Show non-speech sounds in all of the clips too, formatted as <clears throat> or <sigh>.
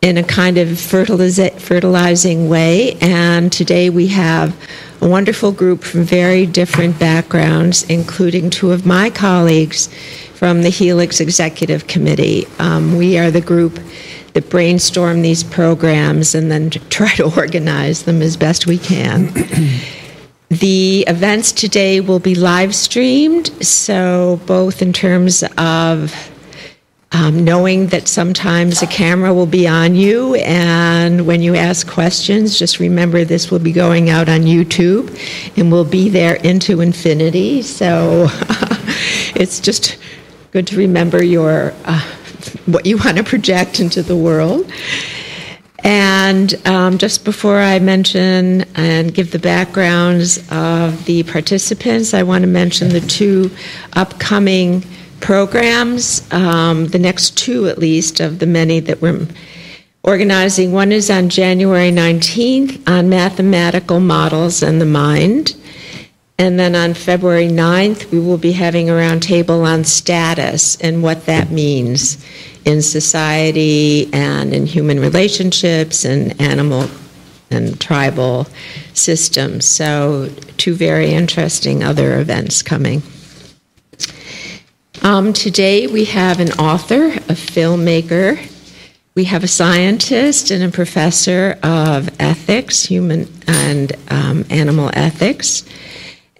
in a kind of fertilizing way. And today we have a wonderful group from very different backgrounds, including two of my colleagues from the Helix Executive Committee. Um, we are the group that brainstorm these programs and then <laughs> try to organize them as best we can. <clears throat> the events today will be live streamed, so both in terms of um, knowing that sometimes a camera will be on you, and when you ask questions, just remember this will be going out on YouTube and will be there into infinity. So <laughs> it's just good to remember your uh, what you want to project into the world. And um, just before I mention and give the backgrounds of the participants, I want to mention the two upcoming programs, um, the next two at least of the many that we're organizing. One is on January 19th on mathematical models and the mind. And then on February 9th, we will be having a roundtable on status and what that means in society and in human relationships and animal and tribal systems. So, two very interesting other events coming. Um, today we have an author, a filmmaker, we have a scientist and a professor of ethics, human and um, animal ethics.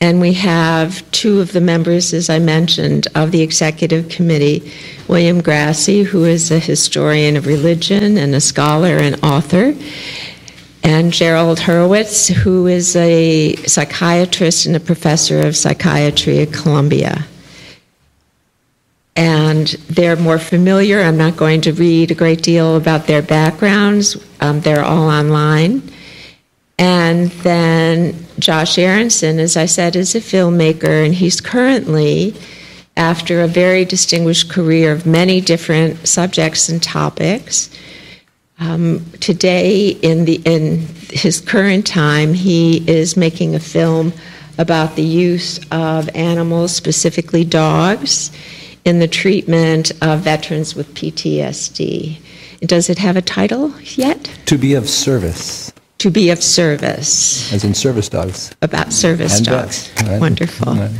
And we have two of the members, as I mentioned, of the executive committee William Grassie, who is a historian of religion and a scholar and author, and Gerald Hurwitz, who is a psychiatrist and a professor of psychiatry at Columbia and they're more familiar. I'm not going to read a great deal about their backgrounds, um, they're all online. And then Josh Aronson, as I said, is a filmmaker, and he's currently, after a very distinguished career of many different subjects and topics, um, today, in, the, in his current time, he is making a film about the use of animals, specifically dogs, in the treatment of veterans with PTSD. Does it have a title yet? To be of service. To be of service. As in service dogs. About service and dogs. Right. Wonderful. Right.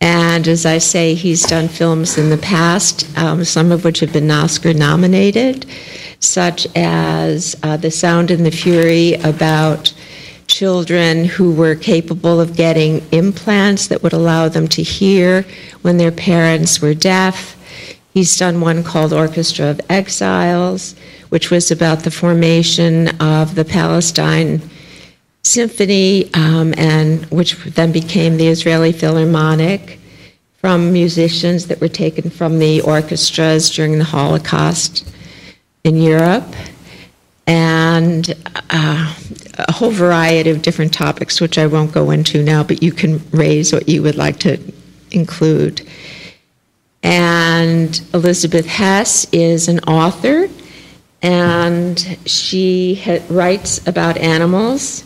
And as I say, he's done films in the past, um, some of which have been Oscar nominated, such as uh, The Sound and the Fury about children who were capable of getting implants that would allow them to hear when their parents were deaf. He's done one called Orchestra of Exiles, which was about the formation of the Palestine Symphony, um, and which then became the Israeli Philharmonic from musicians that were taken from the orchestras during the Holocaust in Europe and uh, a whole variety of different topics, which I won't go into now, but you can raise what you would like to include. And Elizabeth Hess is an author, and she ha- writes about animals.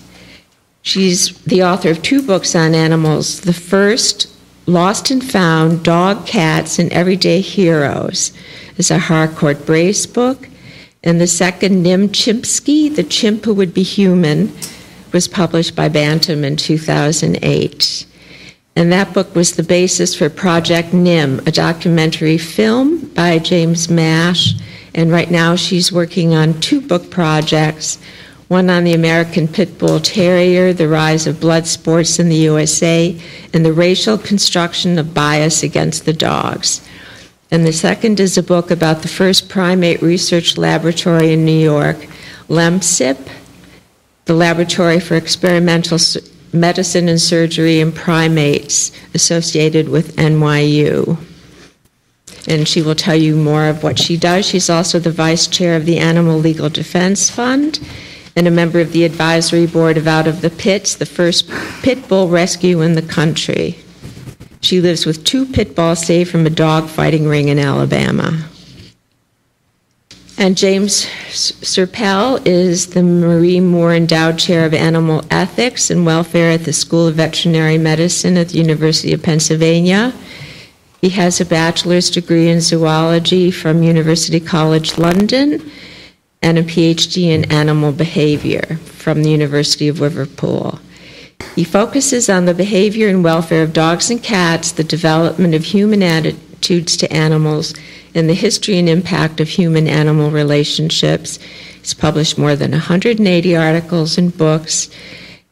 She's the author of two books on animals. The first, Lost and Found Dog, Cats, and Everyday Heroes, is a Harcourt Brace book. And the second, Nim Chimpsky, The Chimp Who Would Be Human, was published by Bantam in 2008. And that book was the basis for Project Nim, a documentary film by James Marsh. And right now she's working on two book projects one on the American Pit Bull Terrier, the rise of blood sports in the USA, and the racial construction of bias against the dogs. And the second is a book about the first primate research laboratory in New York, LEMSIP, the Laboratory for Experimental Medicine and Surgery in Primates, associated with NYU. And she will tell you more of what she does. She's also the vice chair of the Animal Legal Defense Fund and a member of the advisory board of Out of the Pits, the first pit bull rescue in the country. She lives with two pit bulls saved from a dog fighting ring in Alabama. And James Serpell is the Marie Moore Endowed Chair of Animal Ethics and Welfare at the School of Veterinary Medicine at the University of Pennsylvania. He has a bachelor's degree in zoology from University College London and a PhD in animal behavior from the University of Liverpool. He focuses on the behavior and welfare of dogs and cats, the development of human attitudes to animals, and the history and impact of human animal relationships. He's published more than 180 articles and books,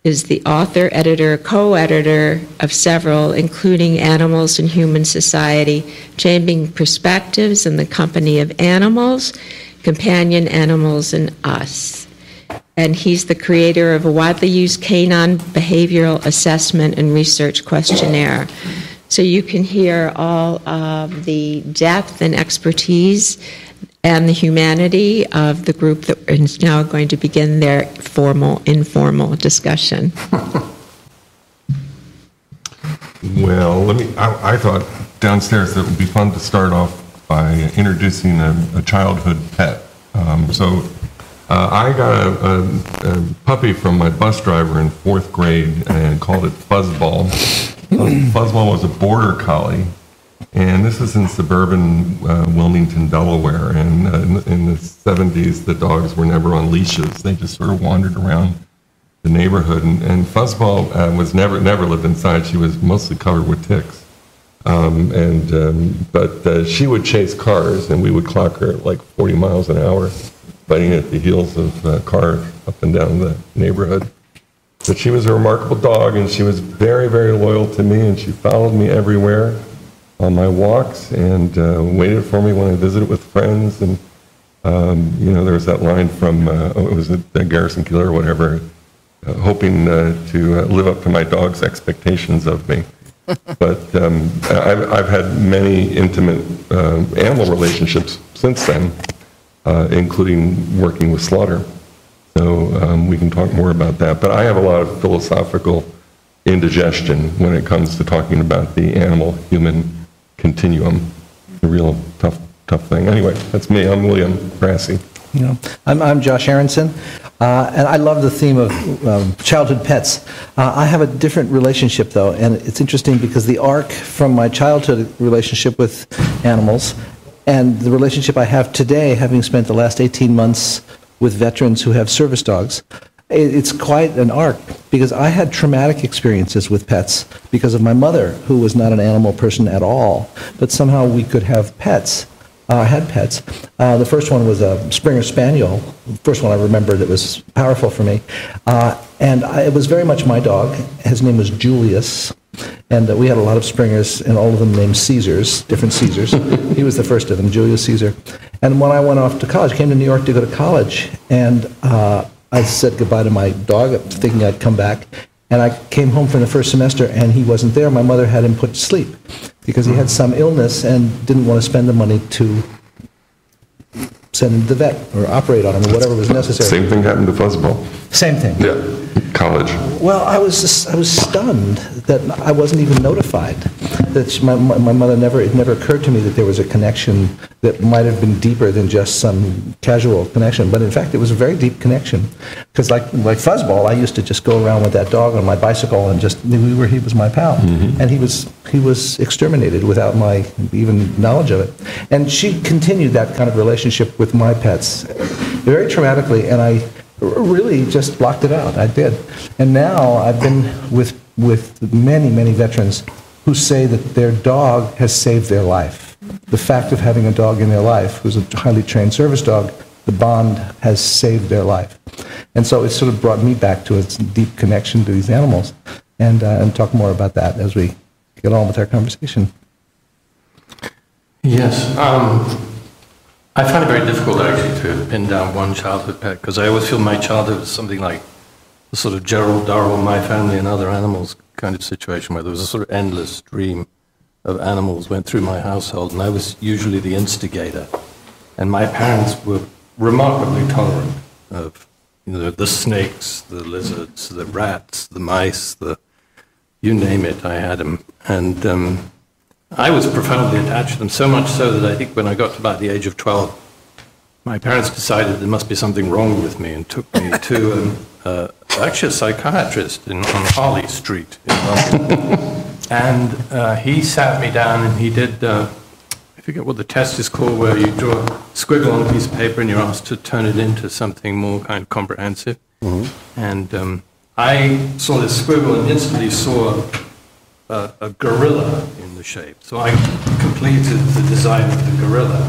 is the author, editor, co editor of several, including Animals and Human Society, Changing Perspectives in the Company of Animals, Companion Animals, and Us. And he's the creator of a widely used canine behavioral assessment and research questionnaire. So you can hear all of the depth and expertise and the humanity of the group that is now going to begin their formal, informal discussion. Well, let me, I, I thought downstairs it would be fun to start off by introducing a, a childhood pet. Um, so uh, I got a, a, a puppy from my bus driver in fourth grade and called it Fuzzball. Fuzzball was a border collie and this is in suburban uh, Wilmington, Delaware. And uh, in, in, the 70s, the dogs were never on leashes. They just sort of wandered around the neighborhood. And, and Fuzzball uh, was never, never lived inside. She was mostly covered with ticks. Um, and, um, but uh, she would chase cars, and we would clock her at like 40 miles an hour, biting at the heels of uh, cars up and down the neighborhood. But she was a remarkable dog, and she was very, very loyal to me, and she followed me everywhere on my walks and uh, waited for me when I visited with friends. And, um, you know, there was that line from, uh, oh, it was the Garrison Keillor or whatever, uh, hoping uh, to uh, live up to my dog's expectations of me. <laughs> but um, I've, I've, had many intimate animal relationships since then, including working with slaughter. So um, we can talk more about that. But I have a lot of philosophical indigestion when it comes to talking about the animal human continuum. A real tough, tough thing. Anyway, that's me. I'm William Grassie. You know, I'm, I'm Josh Aronson, uh, and I love the theme of um, childhood pets. Uh, I have a different relationship, though, and it's interesting because the arc from my childhood relationship with animals and the relationship I have today, having spent the last 18 months with veterans who have service dogs, it's quite an arc because I had traumatic experiences with pets because of my mother, who was not an animal person at all, but somehow we could have pets. Uh, I had pets. Uh, the first one was a Springer Spaniel, the first one I remember that was powerful for me. Uh, and I, it was very much my dog. His name was Julius. And uh, we had a lot of Springers, and all of them named Caesars, different Caesars. <laughs> he was the first of them, Julius Caesar. And when I went off to college, came to New York to go to college, and uh, I said goodbye to my dog, thinking I'd come back. And I came home from the first semester, and he wasn't there. My mother had him put to sleep because he had some illness and didn't want to spend the money to send him to the vet or operate on him or whatever was necessary. Same thing happened to Fuzzball. Same thing. Yeah college? Well, I was just, I was stunned that I wasn't even notified. That she, my, my mother never, it never occurred to me that there was a connection that might have been deeper than just some casual connection. But in fact, it was a very deep connection. Because like, like Fuzzball, I used to just go around with that dog on my bicycle and just, we were, he was my pal. Mm-hmm. And he was, he was exterminated without my even knowledge of it. And she continued that kind of relationship with my pets very traumatically. And I, really just blocked it out. I did. And now I've been with, with many, many veterans who say that their dog has saved their life. The fact of having a dog in their life, who's a highly trained service dog, the bond has saved their life. And so it sort of brought me back to a deep connection to these animals. And, uh, and talk more about that as we get on with our conversation. Yes. Um, I find it very difficult actually to pin down one childhood pet because I always feel my childhood was something like the sort of Gerald Durrell, my family and other animals kind of situation where there was a sort of endless stream of animals went through my household and I was usually the instigator. And my parents were remarkably tolerant of you know, the snakes, the lizards, the rats, the mice, the you name it, I had them. And um, I was profoundly attached to them, so much so that I think when I got to about the age of 12, my parents decided there must be something wrong with me and took me to um, uh, actually a psychiatrist in, on Harley Street in London. and uh, he sat me down and he did, uh, I forget what the test is called, where you draw a squiggle on a piece of paper and you're asked to turn it into something more kind of comprehensive. And um, I saw this squiggle and instantly saw a, a gorilla in the shape. So I completed the design of the gorilla.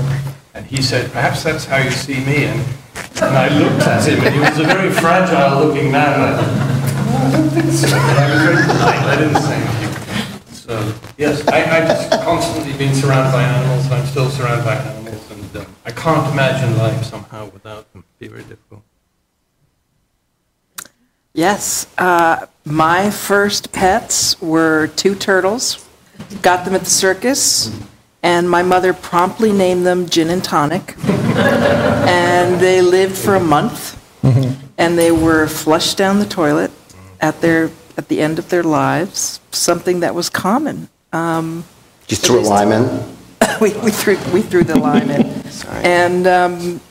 And he said, perhaps that's how you see me. And, and I looked at him, and he was a very fragile looking man. And I thought, "Oh, I don't think so. But I was very polite. I didn't say anything. So, yes, I, I just constantly been surrounded by animals, and I'm still surrounded by animals. And um, I can't imagine life somehow without them. It'd be very difficult. Yes, uh, my first pets were two turtles. Got them at the circus, and my mother promptly named them Gin and Tonic. <laughs> and they lived for a month, and they were flushed down the toilet at their at the end of their lives. Something that was common. Um, Just threw a lime in? <laughs> we, we threw we threw the lime in, <laughs> and um,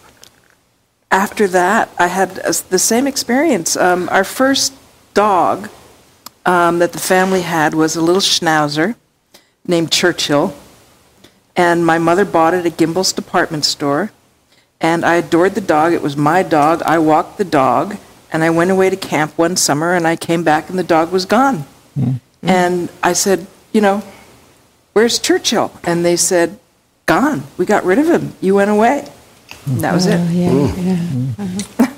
after that, I had a- the same experience. Um, our first dog um, that the family had was a little schnauzer named Churchill, and my mother bought it at Gimbel's department store, and I adored the dog. It was my dog. I walked the dog, and I went away to camp one summer, and I came back, and the dog was gone. And I said, you know, where's Churchill? And they said, gone. We got rid of him. You went away. And that was Oh, it. yeah, yeah.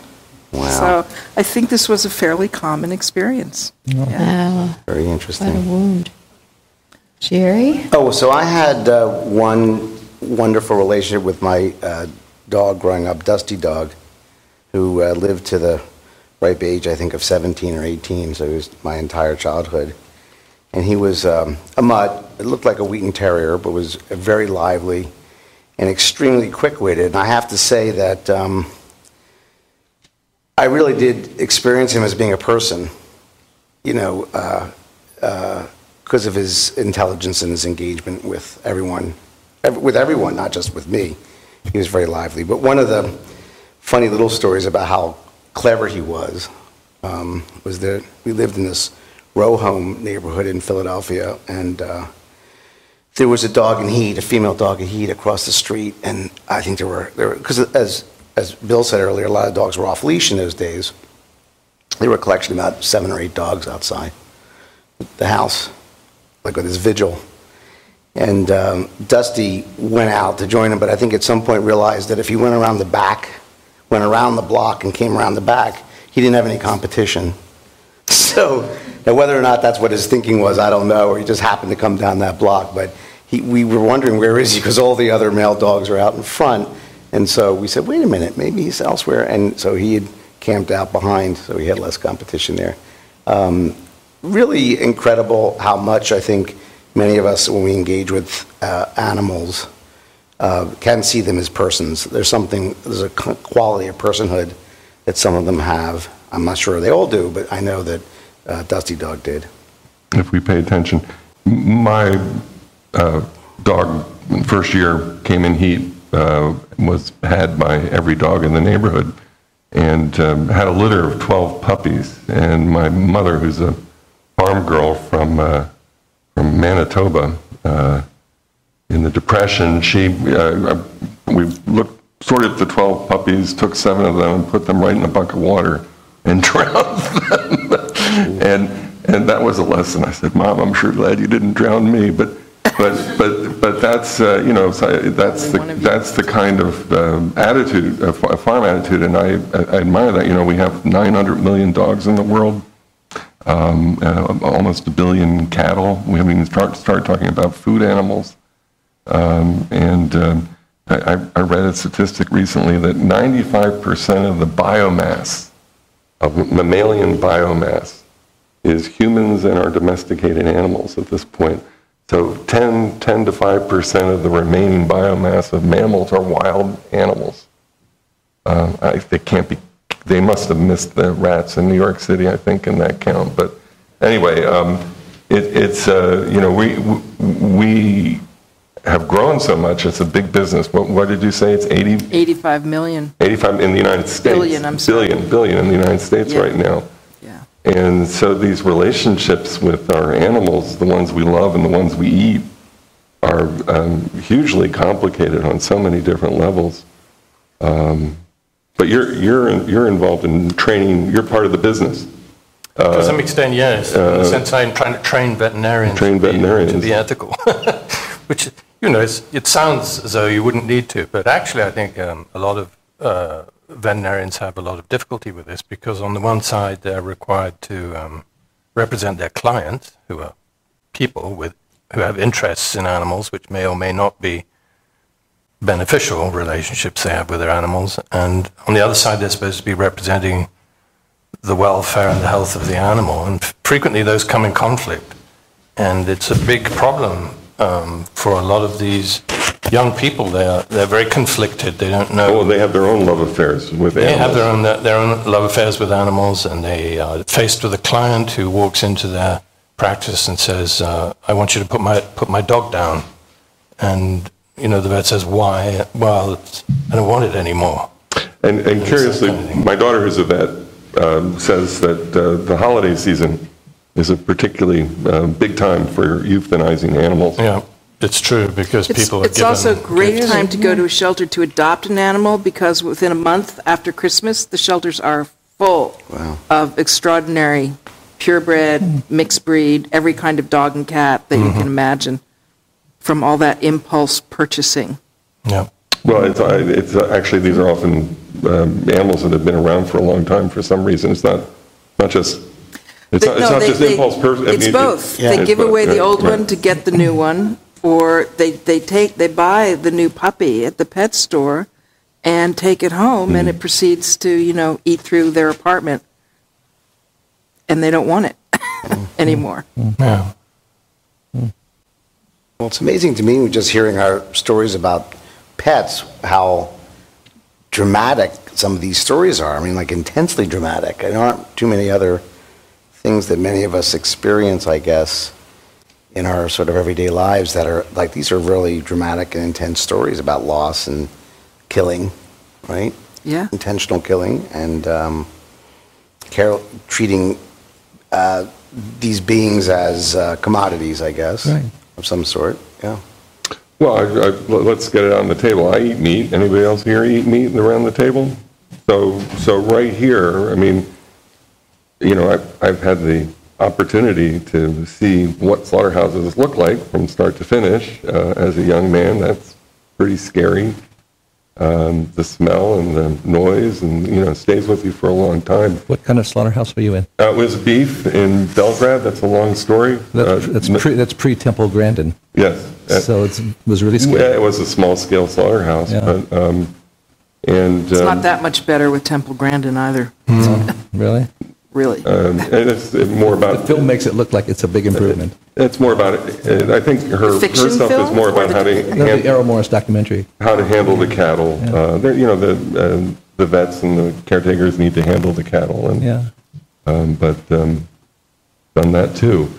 Wow, So I think this was a fairly common experience. Yeah. Wow, very what a wound. Jerry? Oh, so I had uh, one wonderful relationship with my uh, dog growing up, Dusty Dog, who uh, lived to the ripe age, I think, of 17 or 18, so he was my entire childhood. And he was um, a mutt. It looked like a Wheaten Terrier, but was very lively and extremely quick-witted. And I have to say that um, I really did experience him as being a person, you know, uh, because of his intelligence and his engagement with everyone, ev- with everyone, not just with me. He was very lively. But one of the funny little stories about how clever he was um, was that we lived in this row home neighborhood in Philadelphia, and uh, there was a dog in heat, a female dog in heat across the street, and I think there were there because as as Bill said earlier, a lot of dogs were off leash in those days. There were a collection of about seven or eight dogs outside the house, like with his vigil. And um, Dusty went out to join him, but I think at some point realized that if he went around the back, went around the block and came around the back, he didn't have any competition. <laughs> So now whether or not that's what his thinking was, I don't know, or he just happened to come down that block. But he, we were wondering where is he because all the other male dogs are out in front. And so we said, wait a minute, maybe he's elsewhere. And so he had camped out behind, so he had less competition there. Um, really incredible how much I think many of us, when we engage with uh, animals, uh, can see them as persons. There's something, there's a quality of personhood that some of them have. I'm not sure they all do, but I know that uh, Dusty Dog did. if we pay attention. My uh, dog, first year, came in heat, uh, was had by every dog in the neighborhood, and um, had a litter of 12 puppies. And my mother, who's a farm girl from, uh, from Manitoba, uh, in the Depression, she, uh, we looked, sorted the 12 puppies, took seven of them, and put them right in a bucket of water and <laughs> drowned them. And, and that was a lesson. I said, Mom, I'm sure glad you didn't drown me. But, but, but, but that's, uh, you know, that's the, that's the kind of um, attitude, a farm attitude, and I, I admire that. You know, we have 900 million dogs in the world um, uh, almost a billion cattle. We haven't even start, started talking about food animals. Um, and um, I- I read a statistic recently that 95% of the biomass, of mammalian biomass, is humans and our domesticated animals at this point. So 10, 10 to 5% of the remaining biomass of mammals are wild animals. Uh, I, they can't be, they must have missed the rats in New York City, I think, in that count. But anyway, um, it, it's, uh, you know, we, we have grown so much, it's a big business. What, what did you say? It's 80, 85 million. 85 in the United States? Billion, I'm sorry. Billion, billion in the United States Yeah. right now. And so these relationships with our animals, the ones we love and the ones we eat, are um, hugely complicated on so many different levels. Um, But you're, you're, you're involved in training, you're part of the business. To some extent, yes. In the sense I'm trying to train veterinarians. Train to be- veterinarians. To be ethical. <laughs> Which, you know, it's, it sounds as though you wouldn't need to, but actually I think um, a lot of uh, veterinarians have a lot of difficulty with this because on the one side they're required to um, represent their clients, who are people with who have interests in animals, which may or may not be beneficial relationships they have with their animals, and on the other side they're supposed to be representing the welfare and the health of the animal, and frequently those come in conflict, and it's a big problem um, for a lot of these young people. They're they're very conflicted. They don't know. Oh, they have their own love affairs with animals. They have their own, their own love affairs with animals, and they are faced with a client who walks into their practice and says, uh, "I want you to put my put my dog down," and you know the vet says, "Why?" Well, it's, I don't want it anymore. And, and curiously, kind of my daughter, who's a vet, um, says that uh, the holiday season is a particularly uh, big time for euthanizing animals. Yeah, it's true because It's, people are it's given also a great gifts. time to go to a shelter to adopt an animal because within a month after Christmas, the shelters are full Wow. of extraordinary purebred, mixed breed, every kind of dog and cat that you can imagine from all that impulse purchasing. Yeah. Well, it's, I- it's uh, actually, these are often um, animals that have been around for a long time for some reason. It's not, not just, it's They- not, it's no, not they- just they- impulse. pur- I It's mean, both. it- They it's give both, away the right, old right. one to get the new one, or they, they take, they buy the new puppy at the pet store and take it home, Hmm. and it proceeds to, you know, eat through their apartment. And they don't want it <laughs> Hmm. anymore. Yeah. Well, it's amazing to me, just hearing our stories about pets, how dramatic some of these stories are. I mean, like intensely dramatic. There aren't too many other things that many of us experience, I guess, in our sort of everyday lives that are like these are really dramatic and intense stories about loss and killing, right? Yeah. Intentional killing and um, care, treating uh, these beings as uh, commodities, I guess, Right. of some sort. Yeah. Well, I, I, let's get it on the table. I eat meat. Anybody else here eat meat around the table? So, so right here, I mean, you know, I've, I've had the opportunity to see what slaughterhouses look like from start to finish uh, as a young man. That's pretty scary. Um, the smell and the noise, and you know, stays with you for a long time. What kind of slaughterhouse were you in? Uh, it was beef in Belgrade. That's a long story. That's, Uh, that's pre, that's pre-Temple Grandin, yes. Uh, so it's, it was really scary. Yeah, it was a small-scale slaughterhouse, Yeah. but, um, and, It's um, not that much better with Temple Grandin either, Really? Really. um, and it's more about The film makes it look like it's a big improvement. it's more about, uh, I think her, her fiction stuff is more about how to, No, the han- Errol Morris documentary. how to handle the cattle. Uh, they're, you know, the, uh, the vets and the caretakers need to handle the cattle, and, Yeah. um, but, um, done that too.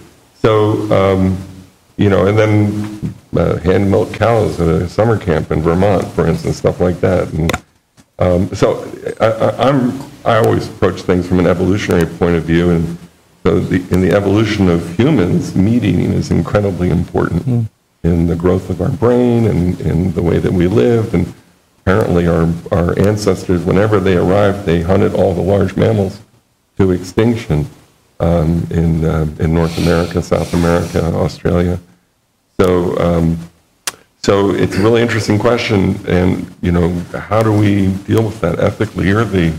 So, um, you know, and then uh, hand milk cows at a summer camp in Vermont, for instance, stuff like that. And um, so I, I, I'm I always approach things from an evolutionary point of view, and so the, in the evolution of humans, meat eating is incredibly important in the growth of our brain and in the way that we live. And apparently, our our ancestors, whenever they arrived, they hunted all the large mammals to extinction um, in, uh, in North America, South America, Australia. So, um, so it's a really interesting question, and you know, how do we deal with that ethically? You're the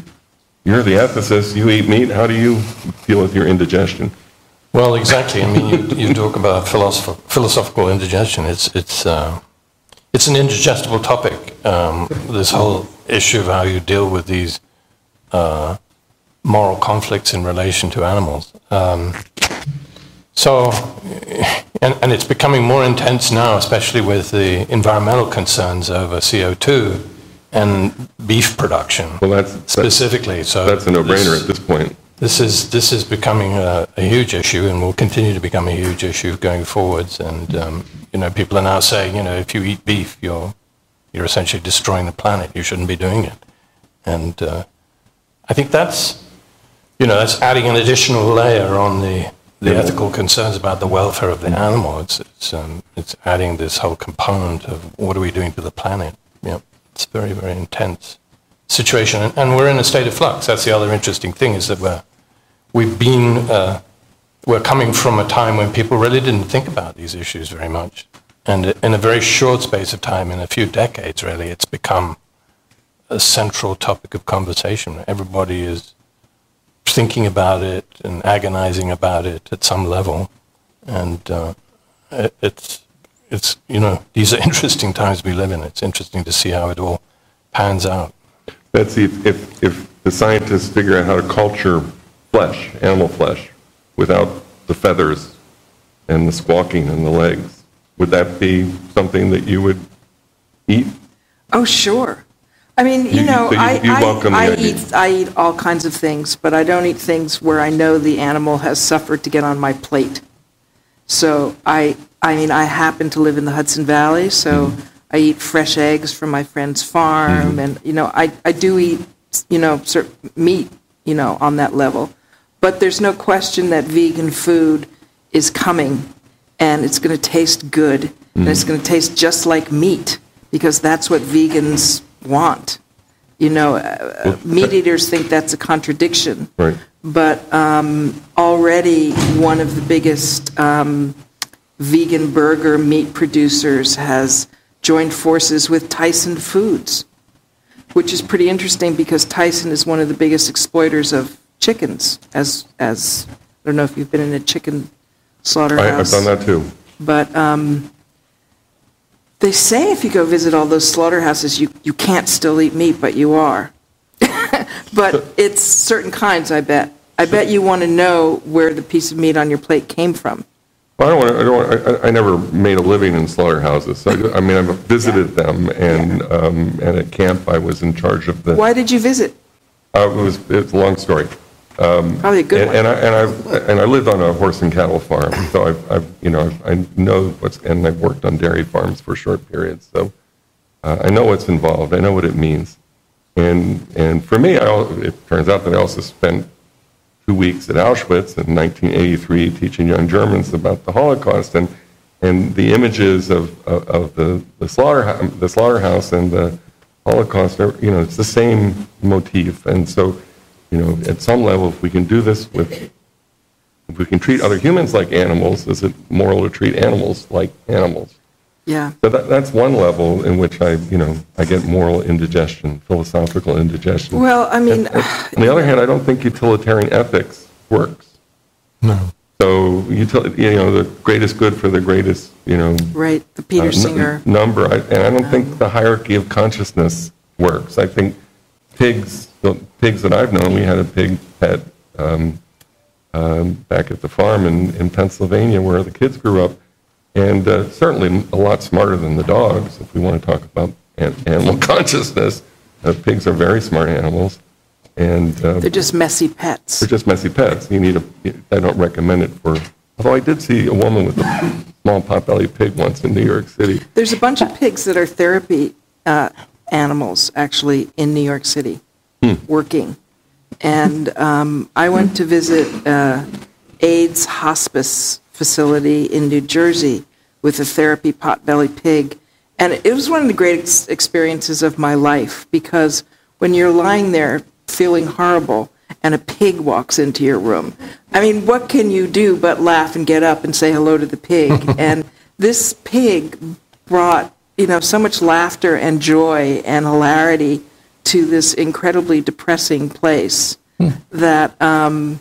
you're the ethicist. You eat meat. How do you deal with your indigestion? Well, exactly. I mean, you, you talk about philosoph- philosophical indigestion. It's it's uh, it's an indigestible topic. Um, this whole issue of how you deal with these uh, moral conflicts in relation to animals. Um, so, and, and it's becoming more intense now, especially with the environmental concerns over CO2 and beef production Well, that's that's, specifically. So that's a no-brainer at this point. this is this is becoming a, a huge issue, and will continue to become a huge issue going forwards. And um, you know, people are now saying, you know, if you eat beef, you're you're essentially destroying the planet. You shouldn't be doing it. And uh, I think that's you know that's adding an additional layer on the the ethical concerns about the welfare of the animal. It's it's um, it's adding this whole component of what are we doing to the planet. Yeah, it's a very very intense. situation, and, and we're in a state of flux. That's the other interesting thing is that we're we've been uh, we're coming from a time when people really didn't think about these issues very much, and in a very short space of time, in a few decades, really, it's become a central topic of conversation. Everybody is thinking about it and agonizing about it at some level, and uh, it, it's it's you know these are <laughs> interesting times we live in. It's interesting to see how it all pans out. Betsy, if, if the scientists figure out how to culture flesh, animal flesh, without the feathers and the squawking and the legs, would that be something that you would eat? Oh, sure. I mean, you You- know, so you- I, you I, I eat, I eat all kinds of things, but I don't eat things where I know the animal has suffered to get on my plate. So I, I mean, I happen to live in the Hudson Valley, so Mm-hmm. I eat fresh eggs from my friend's farm, and, you know, I, I do eat, you know, cer meat, you know, on that level. But there's no question that vegan food is coming, and it's going to taste good, and it's going to taste just like meat, because that's what vegans want. You know, uh, meat eaters think that's a contradiction. Right. But um, already, one of the biggest um, vegan burger meat producers has joined forces with Tyson Foods, which is pretty interesting because Tyson is one of the biggest exploiters of chickens. As as I don't know if you've been in a chicken I, I've done that too. but um, they say if you go visit all those slaughterhouses, you you can't still eat meat, but you are. <laughs> but it's certain kinds, I bet. I bet you want to know where the piece of meat on your plate came from. Well, I don't want, I don't want, I, I never made a living in slaughterhouses. So I, I mean, I've <laughs> visited them and, um, and at camp I was in charge of the, Why did you visit? uh, it was, it's a long story. Probably a good And, one. and I, and I, and I lived on a horse and cattle farm, so I've, I've, you know, I know what's, and I've worked on dairy farms for short periods, so uh, I know what's involved, I know what it means. And, and for me, I, it turns out that I also spent two weeks at Auschwitz in 1983 teaching young Germans about the Holocaust, and, and the images of, of, of the, the, slaughterhouse, the slaughterhouse and the Holocaust, are, you know, it's the same motif, and so, you know, at some level, if we can do this with, if we can treat other humans like animals, is it moral to treat animals like animals? Yeah. So that, that's one level in which I, you know, I get moral indigestion, philosophical indigestion. Well, I mean, On the other hand, I don't think utilitarian ethics works. No. So, util- you know, the greatest good for the greatest, you know, right, the uh, Peter n- Singer. number, I- and I don't think the hierarchy of consciousness works. I think pigs, the pigs that I've known, we had a pig pet um, um, back at the farm in, in Pennsylvania where the kids grew up, and uh, certainly a lot smarter than the dogs, if we want to talk about an- animal <laughs> consciousness. Uh, pigs are very smart animals, and uh, They're just messy pets. they're just messy pets. You need a, I don't recommend it for, although I did see a woman with a small potbelly pig once in New York City. There's a bunch of pigs that are therapy uh, animals, actually, in New York City, working. And um, I went to visit uh, AIDS hospice facility in New Jersey with a therapy potbelly pig. And it was one of the great ex- experiences of my life because when you're lying there feeling horrible and a pig walks into your room, I mean, what can you do but laugh and get up and say hello to the pig? <laughs> and this pig brought, you know, so much laughter and joy and hilarity to this incredibly depressing place that um,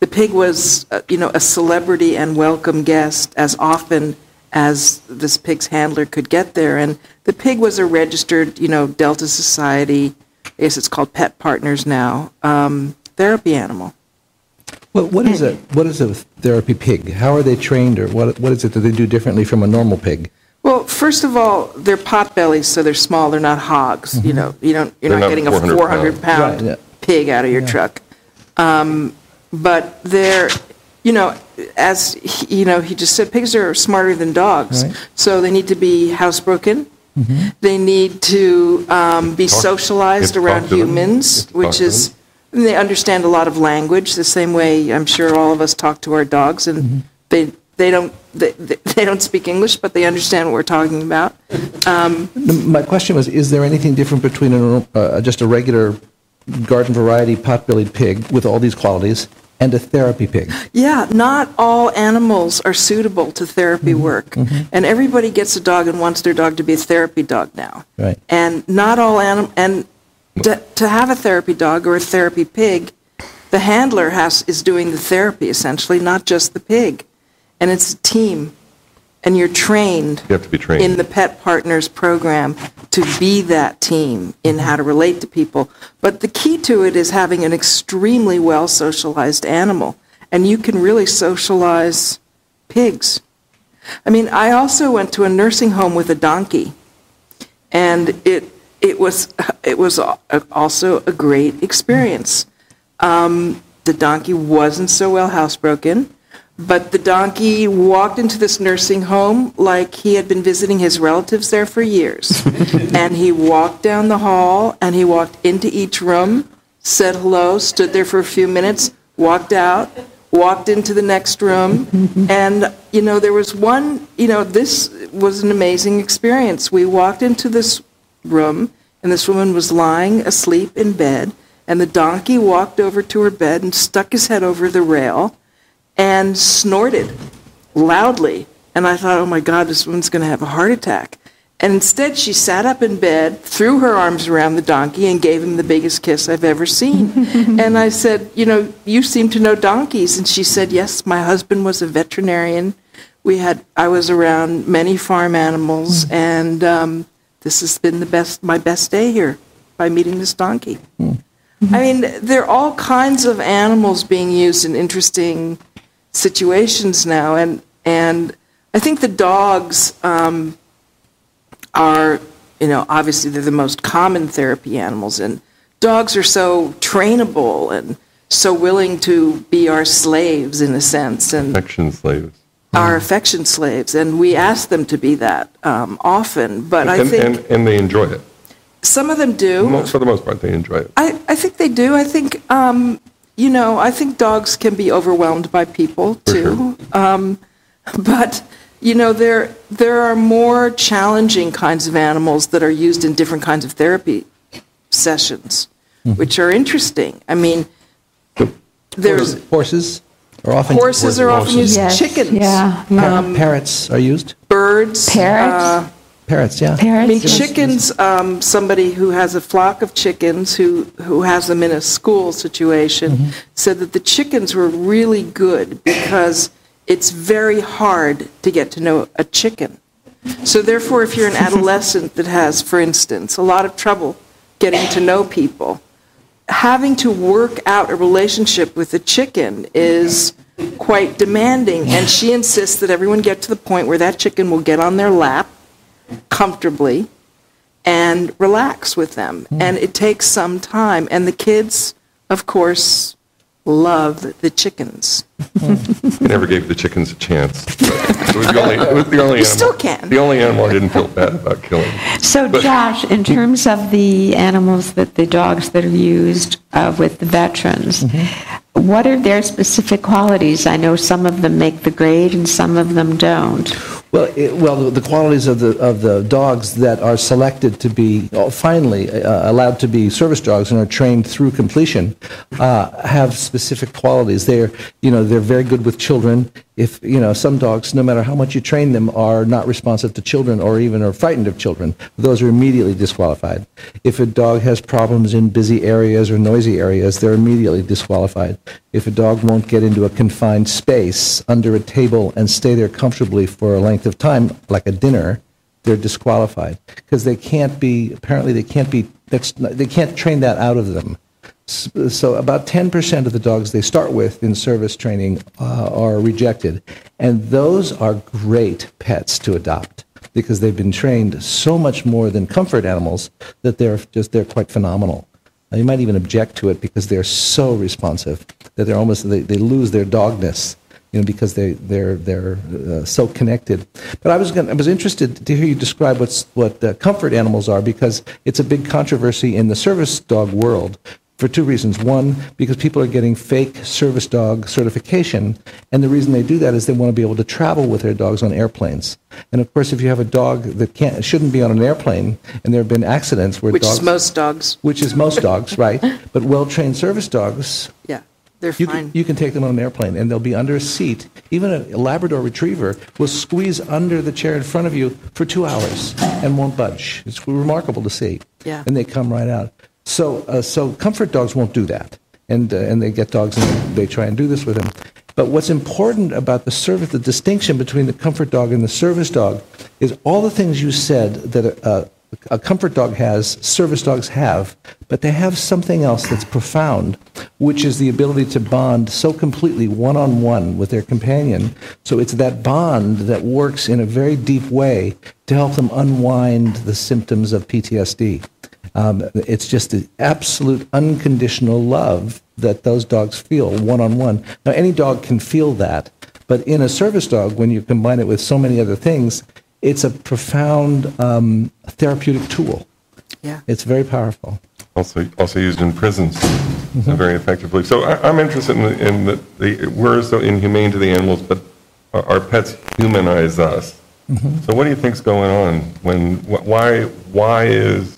the pig was, uh, you know, a celebrity and welcome guest as often as this pig's handler could get there. And the pig was a registered, you know, Delta Society, I guess it's called Pet Partners now, um, therapy animal. What, what is a what is a therapy pig? How are they trained, or what what is it that they do differently from a normal pig? Well, first of all, they're pot bellies, so they're small. They're not hogs. You know, you don't. You're They're not not getting a 400 400 pound Right, yeah. pig out of your truck. Um, but they're, you know, as he, you know, he just said, pigs are smarter than dogs. Right. So they need to be housebroken. They need to um, be Talk- socialized get around to them. humans, talk which to is. and They understand a lot of language, the same way I'm sure all of us talk to our dogs, and they they don't, they, <laughs> they don't speak English, but they understand what we're talking about. My question was, is there anything different between a, uh, just a regular garden variety pot-bellied pig with all these qualities and a therapy pig? Yeah, not all animals are suitable to therapy Mm-hmm. work. And everybody gets a dog and wants their dog to be a therapy dog now. Right. And not all anim and to, to have a therapy dog or a therapy pig, the handler has is doing the therapy essentially, not just the pig. And it's a team. And you're trained You have to be trained. in the Pet Partners program to be that team in how to relate to people. But the key to it is having an extremely well socialized animal. And you can really socialize pigs. I mean, I also went to a nursing home with a donkey, and it it was it was also a great experience. Um, the donkey wasn't so well housebroken, but the donkey walked into this nursing home like he had been visiting his relatives there for years. <laughs> and he walked down the hall and he walked into each room, said hello, stood there for a few minutes, walked out, walked into the next room. <laughs> and, you know, there was one, you know, this was an amazing experience. We walked into this room and this woman was lying asleep in bed. And the donkey walked over to her bed and stuck his head over the rail and snorted loudly. And I thought, oh my God, this woman's going to have a heart attack. And instead, she sat up in bed, threw her arms around the donkey, and gave him the biggest kiss I've ever seen. <laughs> and I said, You know, you seem to know donkeys. And she said, Yes, my husband was a veterinarian. We had, I was around many farm animals, and um, this has been the best, my best day here by meeting this donkey. I mean, there are all kinds of animals being used in interesting situations now, and and I think the dogs um, are, you know, obviously they're the most common therapy animals, and dogs are so trainable and so willing to be our slaves in a sense, and Affection slaves. our affection slaves, and we ask them to be that um, often. But I And, think and, and they enjoy it. some of them do. Most, for the most part, they enjoy it. I, I think they do. I think, um, you know, I think dogs can be overwhelmed by people too. Um, but, you know, there, there are more challenging kinds of animals that are used in different kinds of therapy sessions, which are interesting. I mean, there's Horses are often... horses are often used, Yes, chickens, yeah. Pa- Parrots are used? birds. Parrots? uh, Parrots, yeah. I mean, chickens, um, somebody who has a flock of chickens, who, who has them in a school situation, said that the chickens were really good because it's very hard to get to know a chicken. So therefore, if you're an <laughs> adolescent that has, for instance, a lot of trouble getting to know people, having to work out a relationship with a chicken is quite demanding. And she insists that everyone get to the point where that chicken will get on their lap comfortably and relax with them. And it takes some time. And the kids, of course, love the chickens. <laughs> I never gave the chickens a chance. It was the only, it was the only You animal. still can. The only animal I didn't feel bad about killing. So Josh, in terms of the animals that, the dogs that are used uh, with the veterans, what are their specific qualities? I know some of them make the grade and some of them don't. Well, it, well, the qualities of the of the dogs that are selected to be uh, finally uh, allowed to be service dogs and are trained through completion uh, have specific qualities. They're you know they're very good with children. If you know some dogs, no matter how much you train them, are not responsive to children or even are frightened of children. Those are immediately disqualified. If a dog has problems in busy areas or noisy areas, they're immediately disqualified. If a dog won't get into a confined space under a table and stay there comfortably for a length of time, like a dinner, they're disqualified because they can't be. Apparently, they can't be. That's they can't train that out of them. So about 10% of the dogs they start with in service training uh, are rejected, and those are great pets to adopt because they've been trained so much more than comfort animals that they're just they're quite phenomenal. Now, you might even object to it because they're so responsive that they're almost they, they lose their dogness, you know, because they they're they're uh, so connected. But I was gonna, I was interested to hear you describe what's what uh, comfort animals are because it's a big controversy in the service dog world for two reasons. One, because people are getting fake service dog certification, and the reason they do that is they want to be able to travel with their dogs on airplanes. And of course, if you have a dog that can't shouldn't be on an airplane, and there have been accidents where Which dogs, is most dogs, which is most dogs, right? <laughs> But well-trained service dogs yeah, they're you fine. can, you can take them on an airplane and they'll be under a seat. Even a Labrador retriever will squeeze under the chair in front of you for two hours and won't budge. It's remarkable to see. Yeah. And they come right out. So, uh, so comfort dogs won't do that. And, uh, and they get dogs and they try and do this with them. But what's important about the service, the distinction between the comfort dog and the service dog, is all the things you said that a, a comfort dog has, service dogs have, but they have something else that's profound, which is the ability to bond so completely one on one with their companion. So it's that bond that works in a very deep way to help them unwind the symptoms of PTSD. Um, it's just the absolute unconditional love that those dogs feel one on one. Now, any dog can feel that, but in a service dog, when you combine it with so many other things, it's a profound um, therapeutic tool. Yeah. It's very powerful. Also, also used in prisons uh, very effectively. So I, I'm interested in, the, in the, the, we're so inhumane to the animals, but our, our pets humanize us. So what do you think's going on when, wh- why, why is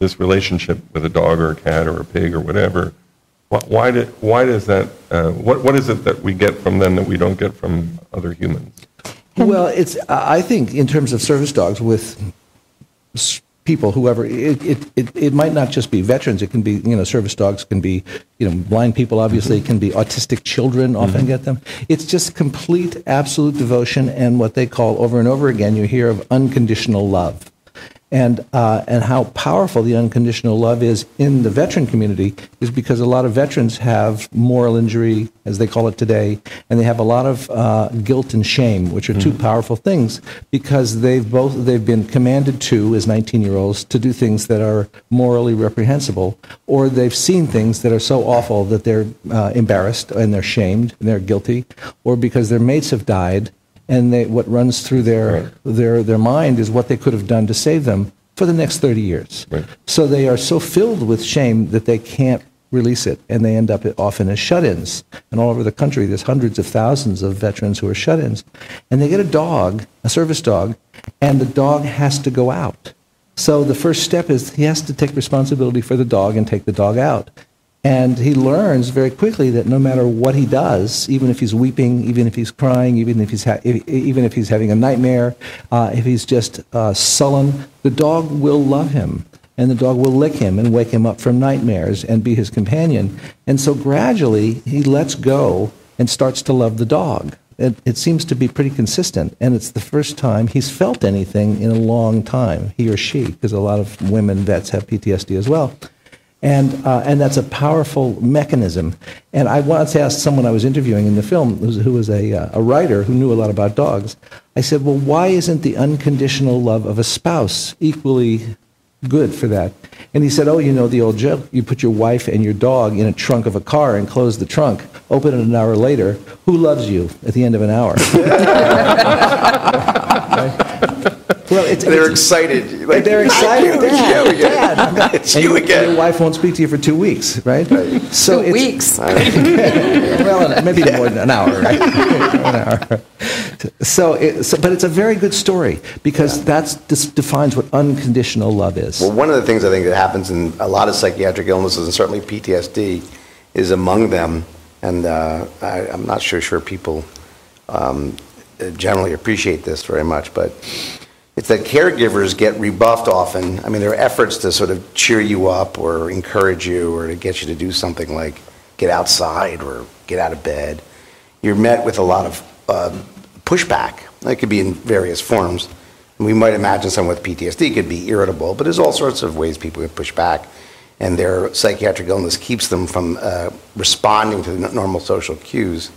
this relationship with a dog or a cat or a pig or whatever, wh- why, did, why does that, uh, what, what is it that we get from them that we don't get from other humans? Well, it's I think in terms of service dogs with people, whoever it, it, it, it might not just be veterans. It can be you know service dogs can be you know blind people. Obviously, it can be autistic children. Often mm-hmm. get them. It's just complete, absolute devotion and what they call over and over again. You hear of unconditional love. And, uh, and how powerful the unconditional love is in the veteran community is because a lot of veterans have moral injury, as they call it today, and they have a lot of uh, guilt and shame, which are two powerful things because they've both they've been commanded to as 19 year olds to do things that are morally reprehensible, or they've seen things that are so awful that they're uh, embarrassed and they're shamed and they're guilty, or because their mates have died and they, what runs through their, their, their mind is what they could have done to save them for the next 30 years. Right. So they are so filled with shame that they can't release it, and they end up often as shut ins. And all over the country, there's hundreds of thousands of veterans who are shut ins. And they get a dog, a service dog, and the dog has to go out. So the first step is he has to take responsibility for the dog and take the dog out. And he learns very quickly that no matter what he does, even if he's weeping, even if he's crying, even if he's, even if he's having a nightmare, uh, if he's just uh, sullen, the dog will love him. And the dog will lick him and wake him up from nightmares and be his companion. And so gradually, he lets go and starts to love the dog. It, it seems to be pretty consistent. And it's the first time he's felt anything in a long time, he or she, because a lot of women vets have PTSD as well. And, uh, and that's a powerful mechanism. And I once asked someone I was interviewing in the film, who was, a, uh, a writer who knew a lot about dogs, I said, Well, why isn't the unconditional love of a spouse equally good for that? And he said, Oh, you know the old joke. You put your wife and your dog in a trunk of a car and close the trunk, open it an hour later. Who loves you at the end of an hour? <laughs> Well, it's, They're it's- excited. Like, they're excited. <laughs> It's Dad, you again. Dad, It's And you your- again. Your wife won't speak to you for two weeks, right? So Two it's- weeks. <laughs> well, maybe more than an hour, right? <laughs> an hour. So, it, so, but it's a very good story because that's this defines what unconditional love is. Well, one of the things I think that happens in a lot of psychiatric illnesses, and certainly PTSD, is among them, and uh, I, I'm not sure sure people um, generally appreciate this very much, but it's that caregivers get rebuffed often. I mean, there are efforts to sort of cheer you up or encourage you or to get you to do something like get outside or get out of bed. You're met with a lot of uh, pushback. It could be in various forms. We might imagine someone with PTSD could be irritable, but there's all sorts of ways people can push back. And their psychiatric illness keeps them from uh, responding to the normal social cues.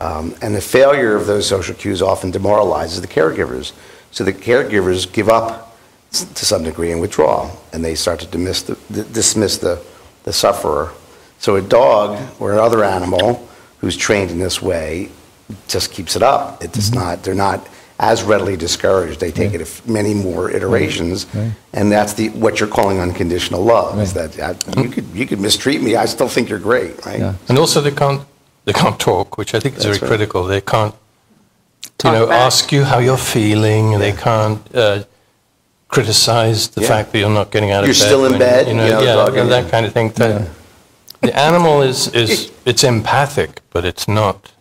Um, and the failure of those social cues often demoralizes the caregivers. So the caregivers give up to some degree and withdraw, and they start to dismiss the, dismiss the, the sufferer. So a dog or another animal who's trained in this way just keeps it up. It does not, they're not as readily discouraged. They take it many more iterations, and that's the what you're calling unconditional love. Is that uh, you could you could mistreat me, I still think you're great, right? Yeah. And also they can't, they can't talk, which I think is very That's right. critical. They can't, Talk you know, back. ask you how you're feeling. They can't uh, criticize the Yeah. fact that you're not getting out of bed. You're still in when- bed, You know, you know, yeah, yeah. that kind of thing. The, the animal is, is, <laughs> it's empathic, but it's not,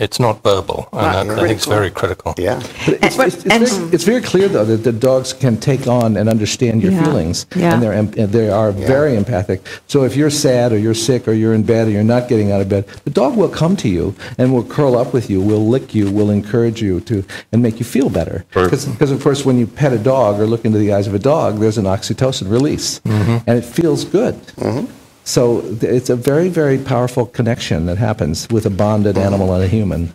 it's not verbal. And Not that, I think it's very critical. Yeah. But it's, But- it's, it's, very, it's very clear, though, that the dogs can take on and understand your Yeah, feelings, yeah. and they're and they are very empathic. So if you're sad or you're sick or you're in bed or you're not getting out of bed, the dog will come to you and will curl up with you, will lick you, will encourage you to and make you feel better. Right. Because of course, when you pet a dog or look into the eyes of a dog, there's an oxytocin release, mm-hmm. and it feels good. Mm-hmm. So it's a very very powerful connection that happens with a bonded mm-hmm. animal and a human.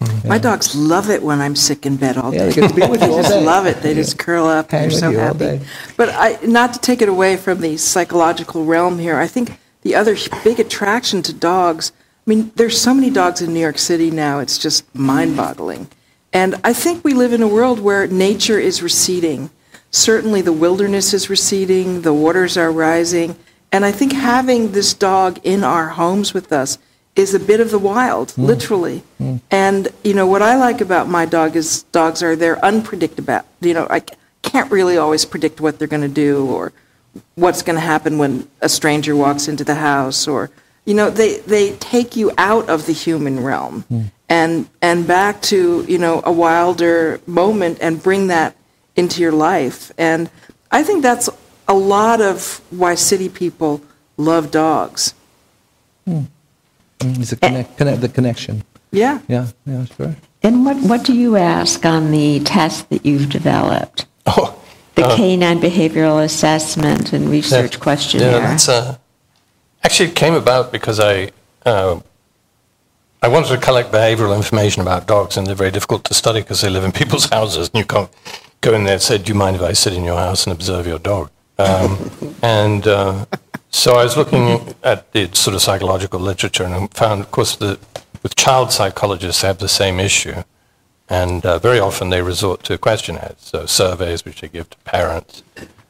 Mm-hmm. My dogs love it when I'm sick in bed all day. Yeah, they get to be with <laughs> you They all just day. love it. They just curl up Hang they're so happy. But I, not to take it away from the psychological realm here, I think the other big attraction to dogs, I mean, there's so many dogs in New York City now, it's just mind-boggling. And I think we live in a world where nature is receding. Certainly the wilderness is receding, the waters are rising, and I think having this dog in our homes with us is a bit of the wild, mm. literally. Mm. And you know what I like about my dog is dogs are they're unpredictable. You know, I can't really always predict what they're going to do or what's going to happen when a stranger walks into the house or you know they they take you out of the human realm. Mm. And and back to you know a wilder moment and bring that into your life. And I think that's a lot of why city people love dogs. It's a connect, connect, the connection. Yeah. Yeah, yeah, sure. And what, what do you ask on the test that you've developed? Oh, The uh, canine behavioral assessment and research Yeah, questionnaire? Yeah, that's uh, actually it came about because I uh, I wanted to collect behavioral information about dogs, and they're very difficult to study because they live in people's <laughs> houses, and you can't go in there and say, "Do you mind if I sit in your house and observe your dog?" Um, and uh, so I was looking at the sort of psychological literature, and I found, of course, that with child psychologists, they have the same issue. And uh, very often they resort to questionnaires, so surveys which they give to parents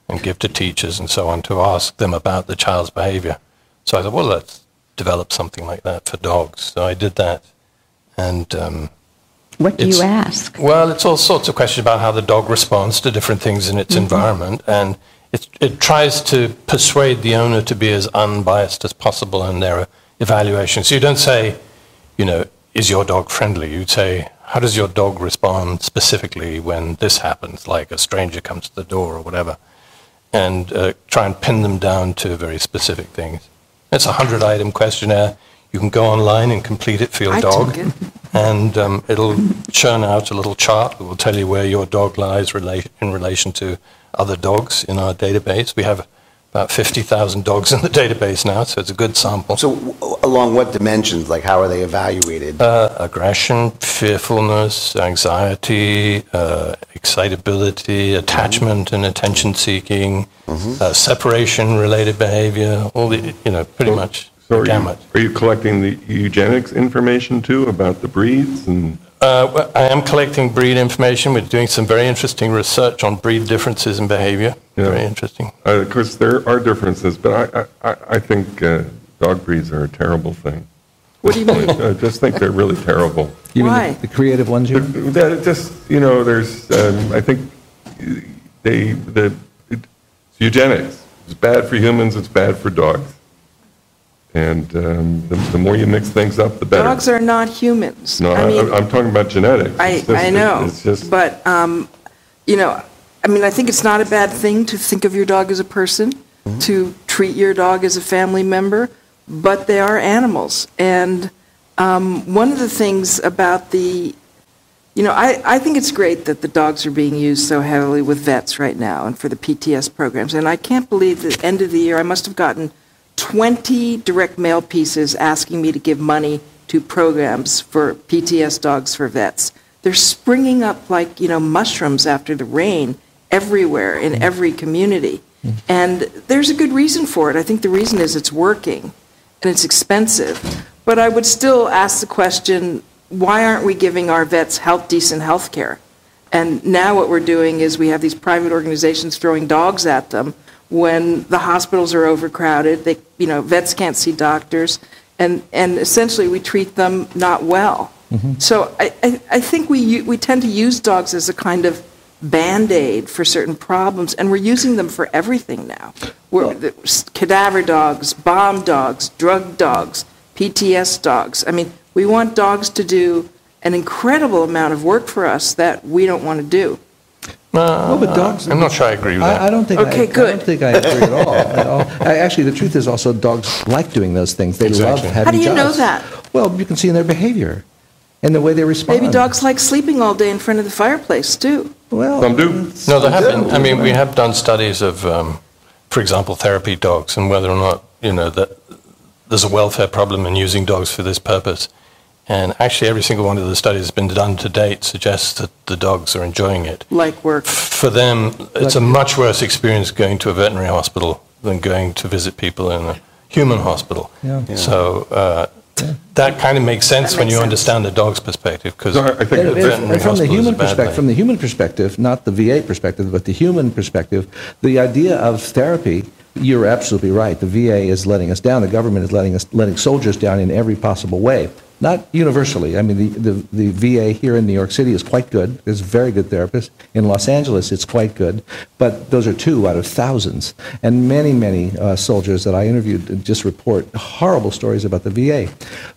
and give to teachers and so on to ask them about the child's behavior. So I thought, well, let's develop something like that for dogs. So I did that. And, um, What do you ask? well, it's all sorts of questions about how the dog responds to different things in its environment. And it, it tries to persuade the owner to be as unbiased as possible in their evaluation. So you don't say, you know, is your dog friendly? You'd say, how does your dog respond specifically when this happens, like a stranger comes to the door or whatever? And uh, try and pin them down to very specific things. It's a 100 item questionnaire. You can go online and complete it for your I dog. it. And um, it'll churn out a little chart that will tell you where your dog lies rela- in relation to other dogs in our database. We have about 50,000 dogs <laughs> in the database now, so it's a good sample. So w- along what dimensions, like how are they evaluated? Uh, aggression, fearfulness, anxiety, uh, excitability, attachment and attention seeking, uh, separation related behavior, all the, you know, pretty much So the are gamut. you, are you collecting the eugenics information too about the breeds and? Uh, I am collecting breed information. We're doing some very interesting research on breed differences in behavior. Yeah. Very interesting. Uh, of course, there are differences, but I, I, I- I think uh, dog breeds are a terrible thing. What do you mean? I just think they're really terrible. You mean Why? the, the creative ones? You That it just, you know, there's, um, I think they, the, it's eugenics. It's bad for humans, it's bad for dogs. And um, the, the more you mix things up, the better. Dogs are not humans. No, I I, mean, I'm talking about genetics. I, It's just- I know, It's just, but, um, you know, I mean, I think it's not a bad thing to think of your dog as a person, Mm-hmm. to treat your dog as a family member, but they are animals. And um, one of the things about the, you know, I, I think it's great that the dogs are being used so heavily with vets right now and for the PTS programs. And I can't believe the end of the year, I must have gotten 20 direct mail pieces asking me to give money to programs for PTS dogs for vets. They're springing up like, you know, mushrooms after the rain everywhere in mm-hmm. every community. Mm-hmm. And there's a good reason for it. I think the reason is it's working and it's expensive. But I would still ask the question, why aren't we giving our vets health, decent health care? And now what we're doing is we have these private organizations throwing dogs at them when the hospitals are overcrowded, they, you know, vets can't see doctors, and, and essentially we treat them not well. Mm-hmm. So I, I, I think we, we tend to use dogs as a kind of Band-Aid for certain problems, and we're using them for everything now. We're, the cadaver dogs, bomb dogs, drug dogs, PTS dogs. I mean, we want dogs to do an incredible amount of work for us that we don't want to do. Well, but dogs. I'm not sure I agree with that. I, I don't think. Okay, I, I good. don't think I agree at all. At all. <laughs> I, actually, the truth is also dogs like doing those things. They Exactly. love having How do you know jobs. that? Well, you can see in their behavior and the way they respond. Maybe dogs like sleeping all day in front of the fireplace, too. Well, Some do. No, there have been. I mean, we have done studies of, um, for example, therapy dogs and whether or not, you know, that there's a welfare problem in using dogs for this purpose. And actually, every single one of the studies that's been done to date suggests that the dogs are enjoying it. Like work. For them, it's a much worse experience going to a veterinary hospital than going to visit people in a human hospital. Yeah. Yeah. So uh, that kind of makes sense That when you sense. understand the dog's perspective, because No, I- I think And- it's and- veterinary and from the human perspective, from the human perspective, not the VA perspective, but the human perspective, the idea of therapy, you're absolutely right. The VA is letting us down. The government is letting us, letting soldiers down in every possible way. Not universally. I mean, the, the, the VA here in New York City is quite good. There's very good therapists. In Los Angeles, it's quite good. But those are two out of thousands. And many, many uh, soldiers that I interviewed just report horrible stories about the VA.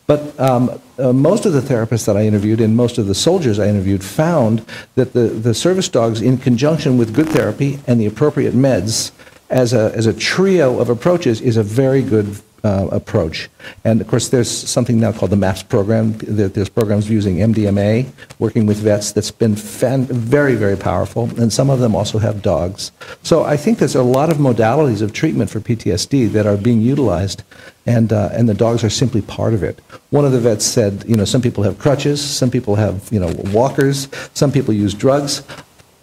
But um, uh, most of the therapists that I interviewed and most of the soldiers I interviewed found that the, the service dogs, in conjunction with good therapy and the appropriate meds, as a, as a trio of approaches, is a very good uh, approach. And of course, there's something now called the MAPS program. There- There's programs using MDMA, working with vets, that's been fan- very, very powerful. And some of them also have dogs. So I think there's a lot of modalities of treatment for PTSD that are being utilized, and, uh, and the dogs are simply part of it. One of the vets said, you know, some people have crutches, some people have, you know, walkers, some people use drugs.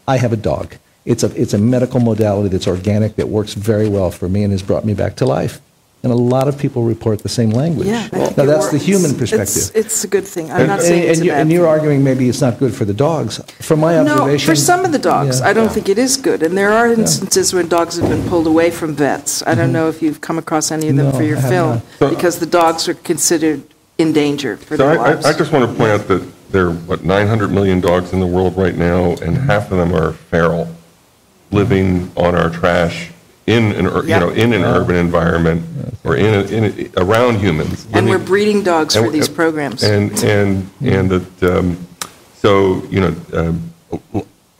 I have a dog. It's a, it's a medical modality that's organic, that works very well for me and has brought me back to life. And a lot of people report the same language. Yeah. I think Now, that's the human perspective. It's a good thing. I'm And- not saying and- it's a and you- bad And you're thing. arguing maybe it's not good for the dogs. From my observation, No, for some of the dogs, Yeah. I don't think it is good. And there are instances when dogs have been pulled away from vets. I don't know if you've come across any of them Mm-hmm. No, for your film, not. because the dogs are considered in danger for So their I, lives. I- I just want to point out that there are, what, 900 million dogs in the world right now, and half of them are feral, living on our trash in, an ur- you know, in an urban environment, or in, a- in, a- around humans. And we're breeding dogs for and- these programs. And, and, and that, um, so, you know, um,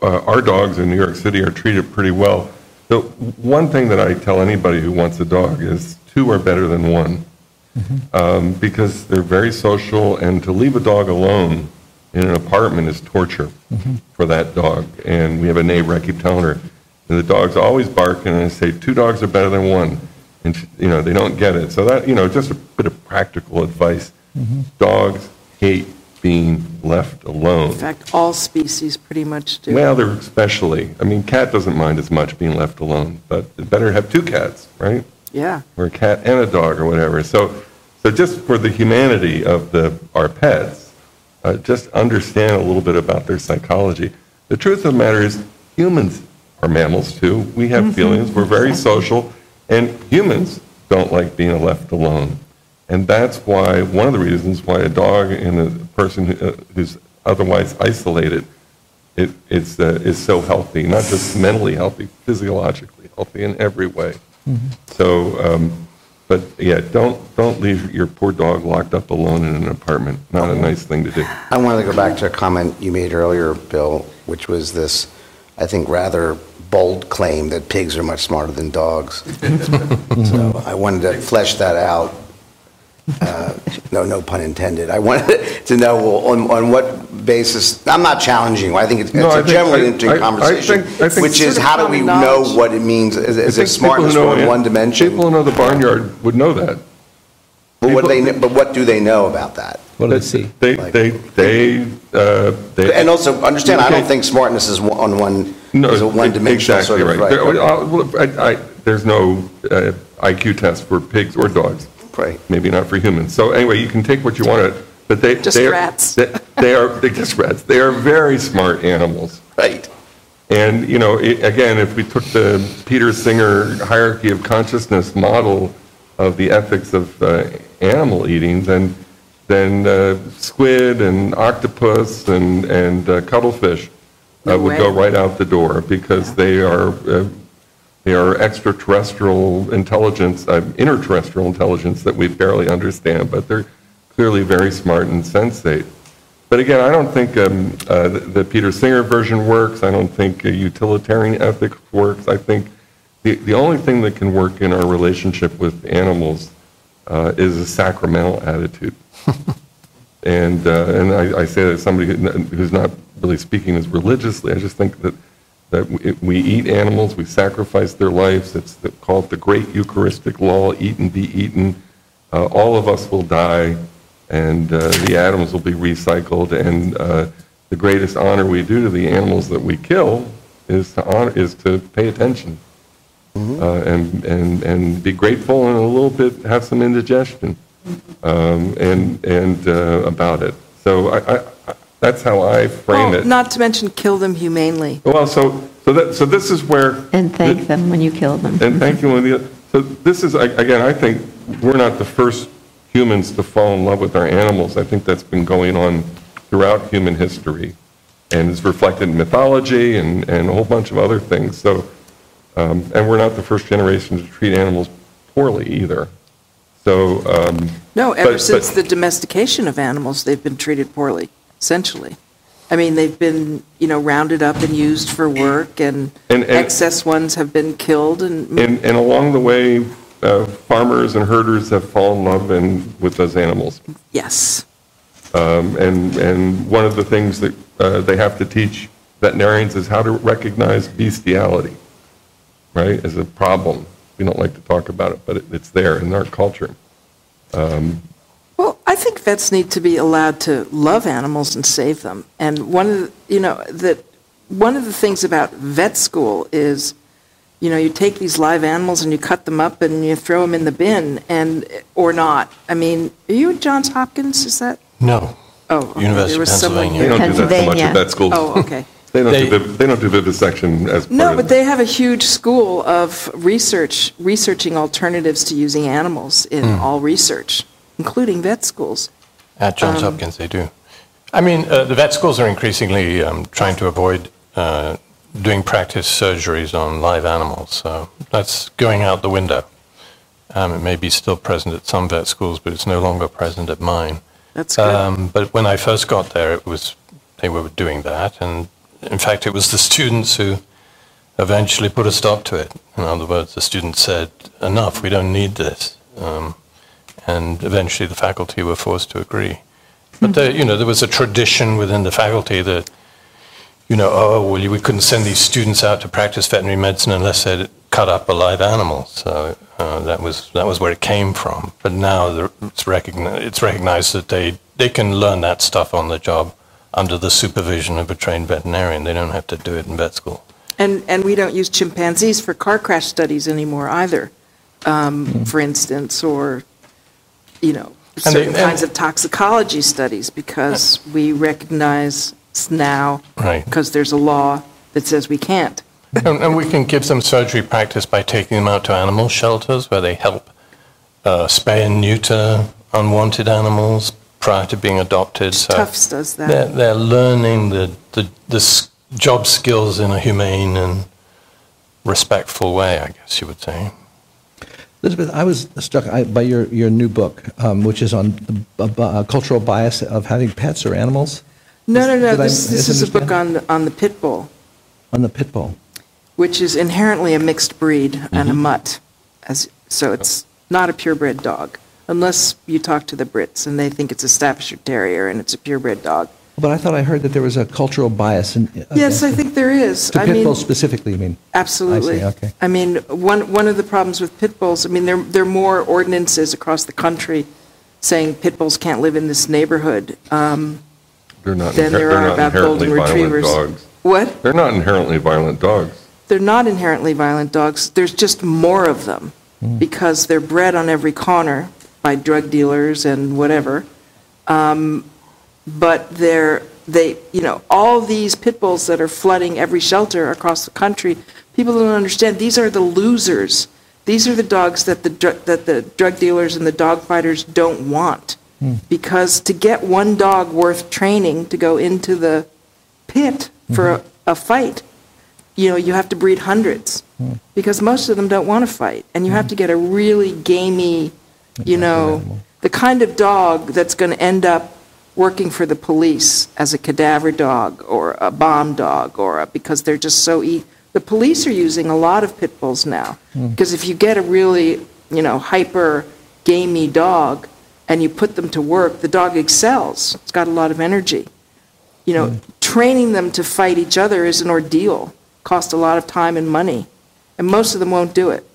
uh, our dogs in New York City are treated pretty well. The one thing that I tell anybody who wants a dog is two are better than one. Um, Because they're very social, and to leave a dog alone in an apartment is torture for that dog. And we have a neighbor, I keep telling her, and the dog's always barking, and I say, two dogs are better than one. And, you know, they don't get it. So that, you know, just a bit of practical advice. Dogs hate being left alone. In fact, all species pretty much do. Well, they're especially, I mean, cat doesn't mind as much being left alone, but it better have two cats, right? Yeah. or a cat and a dog or whatever. So, so just for the humanity of the, our pets, uh, just understand a little bit about their psychology. The truth of the matter is, humans are mammals too. We have feelings. We're very social, and humans don't like being left alone. And that's why one of the reasons why a dog and a person who, uh, who's otherwise isolated it, it's, uh, is so healthy, not just mentally healthy, physiologically healthy in every way. So, um, but yeah, don't, don't leave your poor dog locked up alone in an apartment. Not a nice thing to do. I wanted to go back to a comment you made earlier, Bill, which was this, I think, rather bold claim that pigs are much smarter than dogs. <laughs> So I wanted to flesh that out. Uh, No, no pun intended. I wanted <laughs> to know well, on, on what basis, I'm not challenging you, I think it's it's No, I a think- generally I- interesting I- I conversation, think- I think- which is how do we common know what it means? Is is it smartness people who know- in one dimension? People who know the barnyard would know that. But what do they, but what do they know about that? What do they see? They, Like- they, they, uh, they. And also, understand, I don't think smartness is one- on one, No, is a one-dimensional sort exactly of, right. There- right? uh, well, I, I, there's no uh, IQ test for pigs or dogs. Right. Maybe not for humans. So anyway, you can take what you want to, but they. Just they are- They they are, they're <laughs> just rats. They are very smart animals. Right. And, you know, i again, if we took the Peter Singer hierarchy of consciousness model of the ethics of uh, animal eating, then, then uh, squid and octopus and, and uh, cuttlefish uh, No would go right out the door because they are, uh, they are extraterrestrial intelligence, uh, interterrestrial intelligence that we barely understand, but they're clearly very smart and sensate. But again, I don't think um, uh, the the Peter Singer version works. I don't think uh, utilitarian ethics works. I think the, the only thing that can work in our relationship with animals uh, is a sacramental attitude. <laughs> and uh, and I, I say that as somebody who's not really speaking as religiously. I just think that that we, we eat animals, we sacrifice their lives. It's the, called the Great Eucharistic Law: eat and be eaten. Uh, all of us will die, and uh, the atoms will be recycled. And uh, the greatest honor we do to the animals that we kill is to honor, is to pay attention uh, and and and be grateful and a little bit have some indigestion um, and and uh, about it. So I, I, I, that's how I frame Well, it. Not to mention kill them humanely. Well, so so that so this is where And thank them when you kill them. and thank you, Lydia. So this is, again, I think we're not the first humans to fall in love with our animals. I think that's been going on throughout human history and is reflected in mythology and, and a whole bunch of other things. So, um, and we're not the first generation to treat animals poorly either. So, um, No, ever But- since but- the domestication of animals, they've been treated poorly, essentially. I mean, they've been, you know, rounded up and used for work, and And- and- excess ones have been killed, and, and, and along the way, uh, farmers and herders have fallen in love and, with those animals. yes. Um, And, and one of the things that uh, they have to teach veterinarians is how to recognize bestiality, right, as a problem. We don't like to talk about it, but it- it's there in our culture. Um, well, I think vets need to be allowed to love animals and save them. And one of the, you know, that, one of the things about vet school is, you know, you take these live animals and you cut them up and you throw them in the bin, and, or not. I mean, are you at Johns Hopkins, is that? No. Oh, okay, University there of was someone They Pennsylvania. don't do that so much Pennsylvania. at vet schools. Oh, okay. <laughs> They don't do, They- viv- they don't do vivisection as part No, of but they have a huge school of research, researching alternatives to using animals in all research, including vet schools. At Johns Um, Hopkins, they do. I mean, uh, the vet schools are increasingly um, trying to avoid uh, doing practice surgeries on live animals. So that's going out the window. Um, it may be still present at some vet schools, but it's no longer present at mine. That's good. Um, but when I first got there, it was they were doing that, and in fact, it was the students who eventually put a stop to it. In other words, the students said, "Enough! We don't need this," um, and eventually the faculty were forced to agree. But there, you know, there was a tradition within the faculty that, you know, oh well, we couldn't send these students out to practice veterinary medicine unless they'd cut up a live animal. So uh, that was that was where it came from. But now the- it's recognized it's recognized that they they can learn that stuff on the job under the supervision of a trained veterinarian. They don't have to do it in vet school. And, and we don't use chimpanzees for car crash studies anymore either, um, for instance, or, you know, And they- certain kinds of toxicology studies because we recognize now, Right. because there's a law that says we can't. and, and we can give them surgery practice by taking them out to animal shelters where they help uh, spay and neuter unwanted animals prior to being adopted. So Tufts does that. They're, they're learning the, the, the job skills in a humane and respectful way, I guess you would say. Elizabeth, I was struck by your, your new book, um, which is on the b- b- uh, cultural bias of having pets or animals. No, no, no, Did I this, this is a book on, the- on the pit bull, On the pit bull. which is inherently a mixed breed and Mm-hmm. a mutt. As, so it's not a purebred dog, unless you talk to the Brits and they think it's a Staffordshire Terrier and it's a purebred dog. But I thought I heard that there was a cultural bias in. Yes, I think there is. To I pit mean, bulls specifically, you mean? Absolutely. I see, okay. I mean, one, one of the problems with pit bulls, I mean, there, there are more ordinances across the country saying pit bulls can't live in this neighborhood um, They're not, than inher- there they're not about golden retrievers. dogs. What? They're not inherently violent dogs. They're not inherently violent dogs. There's just more of them because they're bred on every corner by drug dealers and whatever. Um, but they're, they, you know, all these pit bulls that are flooding every shelter across the country, people don't understand, these are the losers. These are the dogs that the, dr- that the drug dealers and the dog fighters don't want. Hmm. Because to get one dog worth training to go into the pit for mm-hmm. a, a fight, you know, you have to breed hundreds. Hmm. Because most of them don't want to fight. And you have hmm. to get a really gamey, you know, the kind of dog that's going to end up working for the police as a cadaver dog or a bomb dog or a, because they're just so e- the police are using a lot of pit bulls now. Because if you get a really you know hyper gamey dog and you put them to work the dog excels. It's got a lot of energy. You know training them to fight each other is an ordeal. Cost a lot of time and money. And most of them won't do it.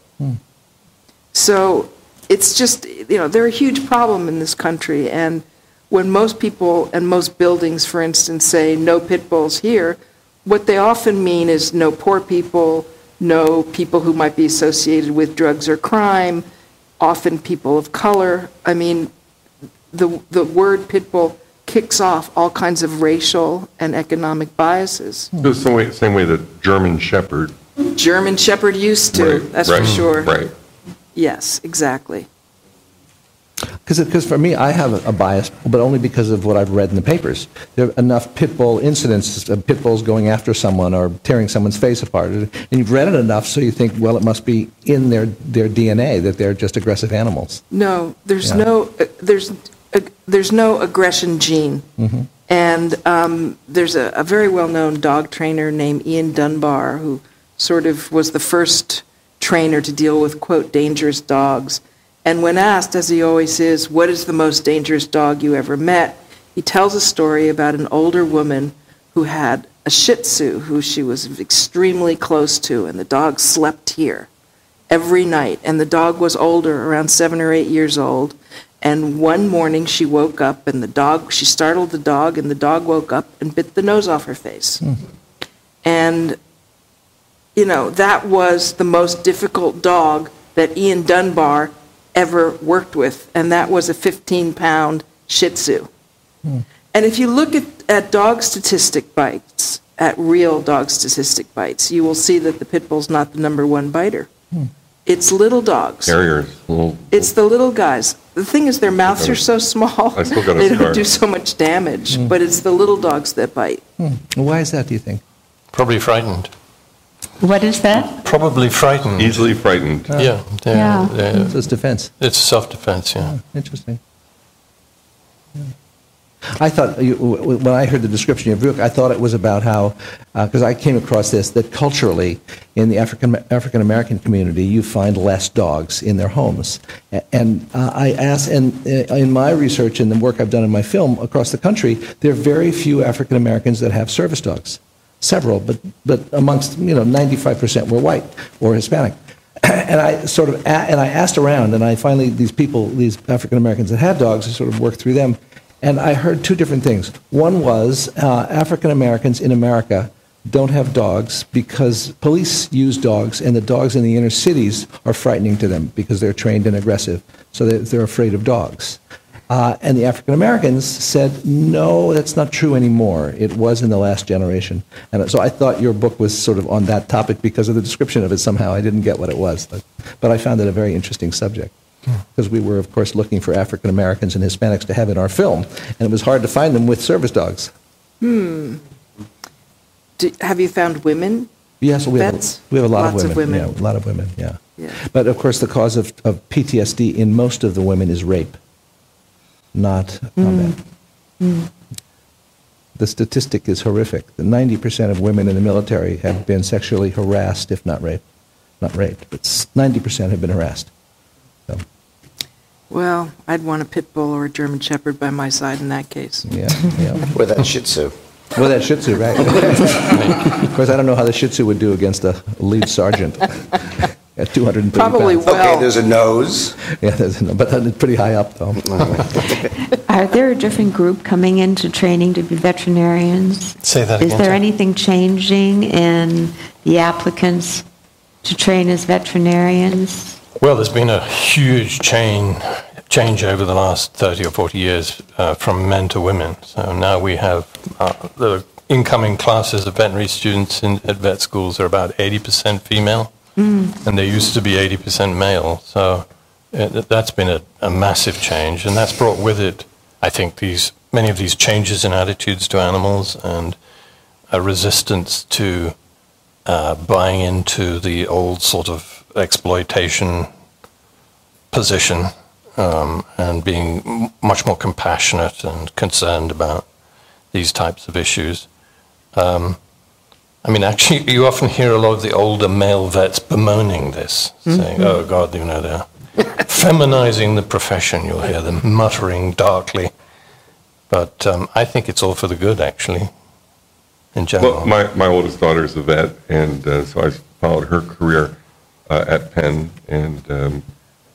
So it's just, you know, they're a huge problem in this country. And when most people and most buildings, for instance, say no pit bulls here, what they often mean is no poor people, no people who might be associated with drugs or crime, often people of color. I mean, the, the word pit bull kicks off all kinds of racial and economic biases. The same way, same way that German Shepherd. German Shepherd used to, Right, that's for right, sure. Right. Yes, exactly. Because for me, I have a bias, but only because of what I've read in the papers. There are enough pit bull incidents of pit bulls going after someone or tearing someone's face apart. And you've read it enough, so you think, well, it must be in their, their DNA that they're just aggressive animals. No, there's Yeah. no, uh, there's, uh, there's no aggression gene. And um, there's a, a very well-known dog trainer named Ian Dunbar, who sort of was the first trainer to deal with, quote, dangerous dogs. And when asked, as he always is, what is the most dangerous dog you ever met, he tells a story about an older woman who had a Shih Tzu who she was extremely close to, and the dog slept here every night. And the dog was older, around seven or eight years old. And one morning she woke up, and the dog, she startled the dog, and the dog woke up and bit the nose off her face. Hmm. And, you know, that was the most difficult dog that Ian Dunbar ever worked with, and that was a 15 pound Shih Tzu. Hmm. And if you look at, at dog statistic bites, at real dog statistic bites, you will see that the pit bull's not the number one biter. Hmm. It's little dogs. Terriers, little, It's the little guys. The thing is, their mouths are so small, I still got a they don't scar. do so much damage, hmm. but it's the little dogs that bite. Why is that, do you think? Probably frightened. What is that? Probably frightened. easily frightened. Yeah, They're, yeah. They're, it's defense. it's self-defense, yeah. Interesting. I thought, you- w- w- when I heard the description of your book, I thought it was about how, because I came across this, that culturally, in the African African American community, you find less dogs in their homes. And uh, I asked, and uh, in my research and the work I've done in my film across the country, there are very few African Americans that have service dogs. Several, but, but amongst, you know, 95% were white or Hispanic. <clears throat> and I sort of and I asked around, and I finally these people, these African Americans that had dogs, I sort of worked through them, and I heard two different things. One was uh, African Americans in America don't have dogs because police use dogs, and the dogs in the inner cities are frightening to them because they're trained and aggressive, so they're, they're afraid of dogs. Uh, and the African Americans said, no, that's not true anymore. It was in the last generation. And so I thought your book was sort of on that topic because of the description of it somehow. I didn't get what it was. But, but I found it a very interesting subject. Because we were, of course, looking for African Americans and Hispanics to have in our film. And it was hard to find them with service dogs. Do, have you found women? Yes, we have, we have a lot Lots of of women. women. Yeah, a lot of women, yeah. Yeah. But of course, the cause of, of PTSD in most of the women is rape, not combat. The statistic is horrific. The 90% of women in the military have been sexually harassed, if not raped. Not raped, but 90% have been harassed. So, Well, I'd want a pit bull or a German shepherd by my side in that case. yeah, yeah. <laughs> With that Shih Tzu. Well, that Shih Tzu, right? <laughs> of course, I don't know how the Shih Tzu would do against a lead sergeant <laughs> at 230 Probably pounds. Well- Okay, there's a nose. <laughs> Yeah, there's- a nose, but it's pretty high up, though. <laughs> Are there a different group coming into training to be veterinarians? Say that Is again, Is there sorry. anything changing in the applicants to train as veterinarians? Well, there's been a huge chain change over the last 30 or 40 years uh, from men to women. So now we have uh, the incoming classes of veterinary students in, at vet schools are about 80% female, and they used to be 80% male. So it, that's been a, a massive change, and that's brought with it, I think, these many of these changes in attitudes to animals and a resistance to uh, buying into the old sort of exploitation position um, and being m- much more compassionate and concerned about these types of issues. Um, I mean, actually, you often hear a lot of the older male vets bemoaning this, saying, oh, God, you know, they're feminizing the profession. You'll hear them muttering darkly. But um, I think it's all for the good, actually, in general. Well, my, my oldest daughter is a vet, and uh, so I followed her career uh, at Penn. And um,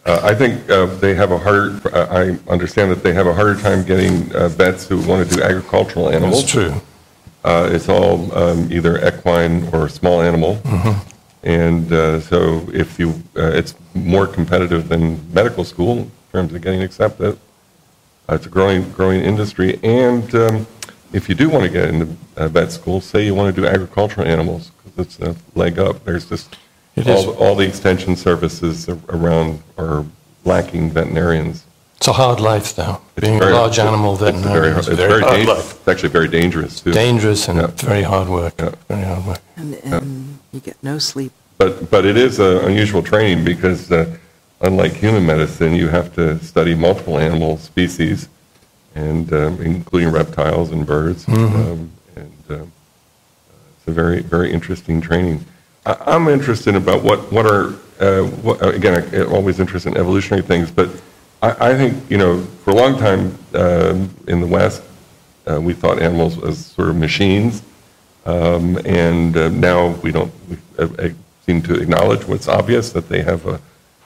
uh, I think uh, they have a hard, uh, I understand that they have a harder time getting uh, vets who want to do agricultural animals. That's true. Uh, It's all um, either equine or small animal. And uh, so if you, uh, it's more competitive than medical school in terms of getting accepted. Uh, It's a growing, growing industry. And um, if you do want to get into uh, vet school, say you want to do agricultural animals, because it's a leg up, there's just, all, all the extension services around are lacking veterinarians. It's a hard life, though. It's Being very- a large animal it's a very hard- is it's very very hard dan- life. It's actually very dangerous, too. Dangerous and Yeah. very hard work. Yeah. Very hard work. And, and you get no sleep. But, but it is an unusual training because uh, unlike human medicine, you have to study multiple animal species, and um, including reptiles and birds. Um, And um, it's a very, very interesting training. I- I'm interested about what, what are, uh, what- again, I'm always interested in evolutionary things, but I, I think, you know, for a long time um, in the West, uh, we thought animals as sort of machines. Um, And uh, now we don't, we uh, uh, seem to acknowledge what's obvious, that they have, a-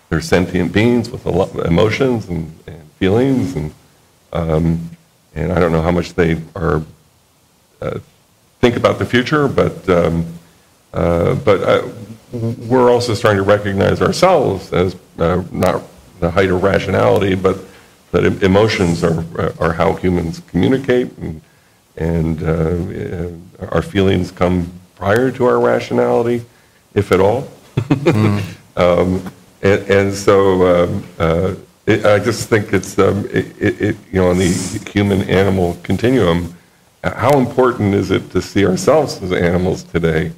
they're sentient beings with a lot of emotions and and feelings, and, um, and I don't know how much they are, uh, think about the future, but, um, uh, but uh, we're also starting to recognize ourselves as uh, not the height of rationality, but that emotions are, are how humans communicate, and, and uh, our feelings come prior to our rationality, if at all. <laughs> Um, And, and so um, uh, it- I just think it's, um, it, it- you know, on the human-animal continuum, uh, how important is it to see ourselves as animals today?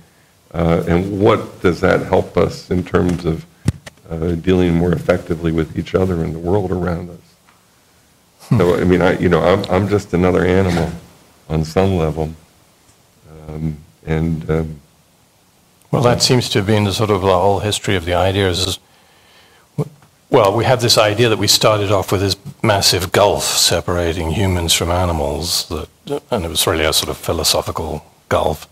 Uh, And what does that help us in terms of uh, dealing more effectively with each other and the world around us? So, I mean, I, you know, I'm, I'm just another animal on some level. Um, And, um, Well, that seems to have been the sort of the whole history of the ideas. Is, well, we have this idea that we started off with this massive gulf separating humans from animals, that, and it was really a sort of philosophical gulf,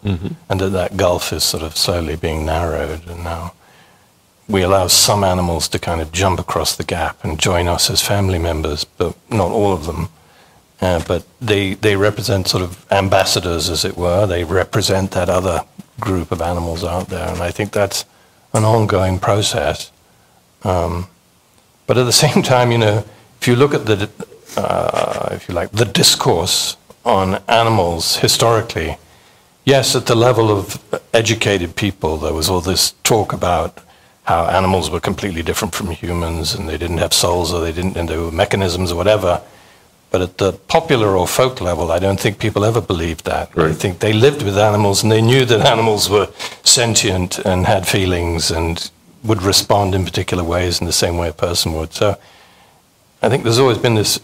and that that gulf is sort of slowly being narrowed, and now we allow some animals to kind of jump across the gap and join us as family members, but not all of them. Uh, but they, they represent sort of ambassadors, as it were. They represent that other group of animals out there, and I think that's an ongoing process. Um, but at the <laughs> same time, you know, if you look at the, uh, if you like, the discourse on animals historically, yes, at the level of educated people, there was all this talk about how animals were completely different from humans and they didn't have souls or they didn't, and they were mechanisms or whatever. But at the popular or folk level, I don't think people ever believed that. I Right. think they lived with animals and they knew that animals were sentient and had feelings and would respond in particular ways in the same way a person would. So I think there's always been this,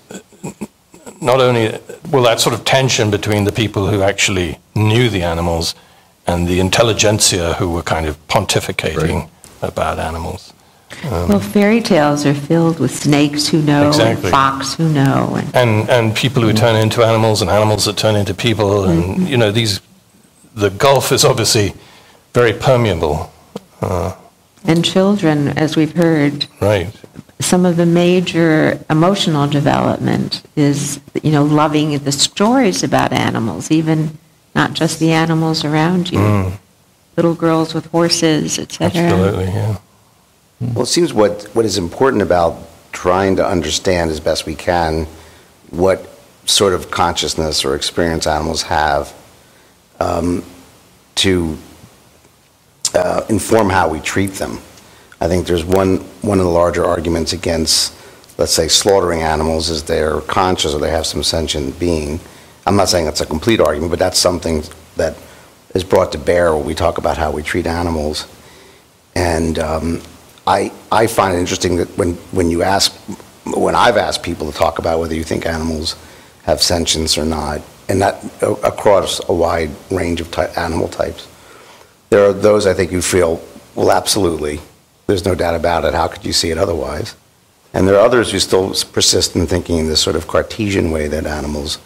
not only, well, that sort of tension between the people who actually knew the animals and the intelligentsia who were kind of pontificating about animals. Um, well, fairy tales are filled with snakes who know, Exactly. and fox who know, and and and people who turn into animals and animals that turn into people and mm-hmm. you know these the gulf is obviously very permeable uh, and children, as we've heard, right some of the major emotional development is, you know, loving the stories about animals, even not just the animals around you. Mm. Little girls with horses, etc. absolutely yeah Well, it seems what, what is important about trying to understand as best we can what sort of consciousness or experience animals have um, to uh, inform how we treat them. I think there's one, one of the larger arguments against, let's say, slaughtering animals is they're conscious or they have some sentient being. I'm not saying it's a complete argument, but that's something that is brought to bear when we talk about how we treat animals. And um, I, I find it interesting that when, when you ask, when I've asked people to talk about whether you think animals have sentience or not, and that uh, across a wide range of ty- animal types, there are those I think who feel, well, absolutely, there's no doubt about it. How could you see it otherwise? And there are others who still persist in thinking in this sort of Cartesian way that animals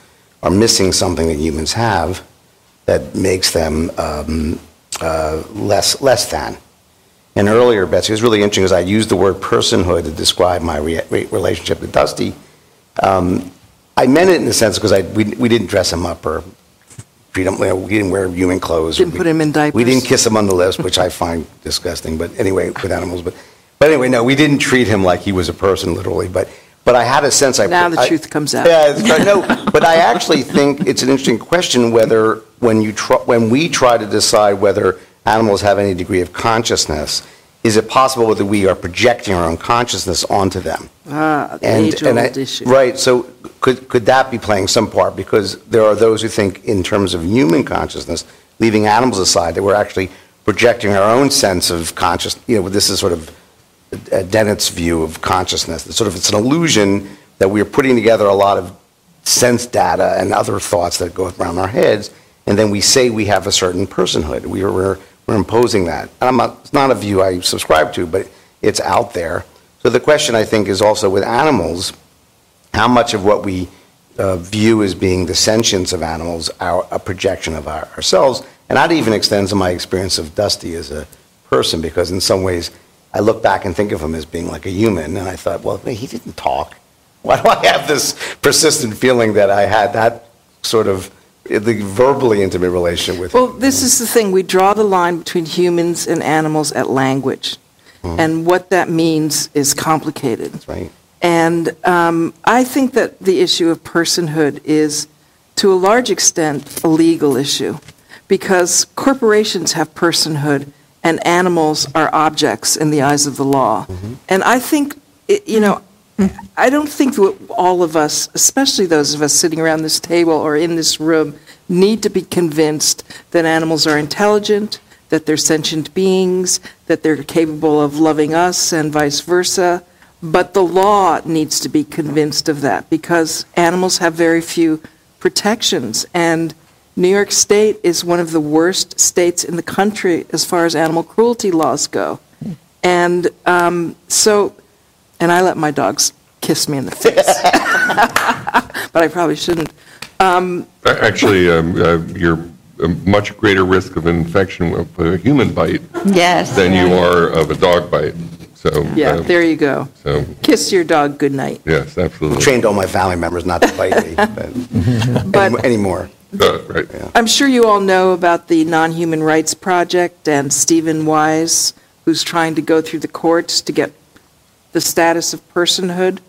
are missing something that humans have that makes them um, uh, less, less than. And earlier, Betsy, it was really interesting because I used the word personhood to describe my re- re- relationship with Dusty. Um, I meant it in the sense because I, we, we didn't dress him up or treat him, you know, we didn't wear human clothes. Didn't We- put him in diapers. We didn't kiss him on the lips, which I find disgusting, but anyway, with animals. But, but anyway, no, we didn't treat him like he was a person, literally. But, but I had a sense I. Now the I- truth comes out. Yeah, no, but I actually think it's an interesting question whether, when you try, when we try to decide whether animals have any degree of consciousness, is it possible that we are projecting our own consciousness onto them? Ah, the And- and I- issue. Right, so could, could that be playing some part? Because there are those who think in terms of human consciousness, leaving animals aside, that we're actually projecting our own sense of conscious, you know, this is sort of Dennett's view of consciousness. It's sort of, it's an illusion that we are putting together a lot of sense data and other thoughts that go around our heads, and then we say we have a certain personhood. We are, we're, we're imposing that. And not, it's not a view I subscribe to, but it's out there. So the question, I think, is also with animals, how much of what we uh, view as being the sentience of animals are a projection of our, ourselves? And that even extends to my experience of Dusty as a person, because in some ways, I look back and think of him as being like a human, and I thought, well, he didn't talk. <laughs> Why do I have this persistent feeling that I had that sort of the verbally intimate relationship with him? Well, him? this is the thing, we draw the line between humans and animals at language. And what that means is complicated. That's right? And um, I think that the issue of personhood is, to a large extent, a legal issue, because corporations have personhood and animals are objects in the eyes of the law. Mm-hmm. And I think, you know, I don't think that all of us, especially those of us sitting around this table or in this room, need to be convinced that animals are intelligent, that they're sentient beings, that they're capable of loving us and vice versa. But the law needs to be convinced of that because animals have very few protections. And New York State is one of the worst states in the country as far as animal cruelty laws go. And um, so, and I let my dogs kiss me in the face. <laughs> but I probably shouldn't. A- Actually, um, uh, you're a much greater risk of infection with a human bite Yes. than you are of a dog bite. So, Yeah, uh, there you go. so, Kiss your dog goodnight. yes, absolutely. Trained all my family members not to bite me but <laughs> But anymore. Uh, Right. I'm sure you all know about the Non-Human Rights Project and Steven Wise, who's trying to go through the courts to get the status of personhood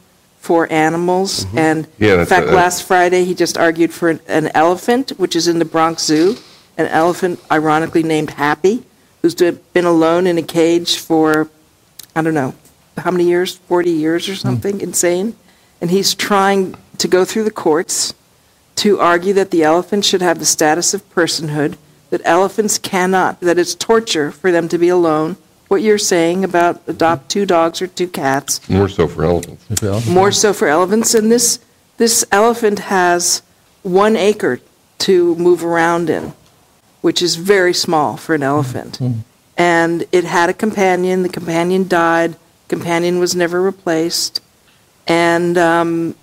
for animals. And Yeah, in fact, a- last Friday, he just argued for an- an elephant, which is in the Bronx Zoo, an elephant ironically named Happy, who's been alone in a cage for, I don't know, how many years, 40 years or something, insane. And he's trying to go through the courts to argue that the elephant should have the status of personhood, that elephants cannot, that it's torture for them to be alone. What you're saying about adopt two dogs or two cats, More so for elephants. more so for elephants. And this, this elephant has one acre to move around in, which is very small for an elephant. And it had a companion. The companion died. Companion was never replaced. And um,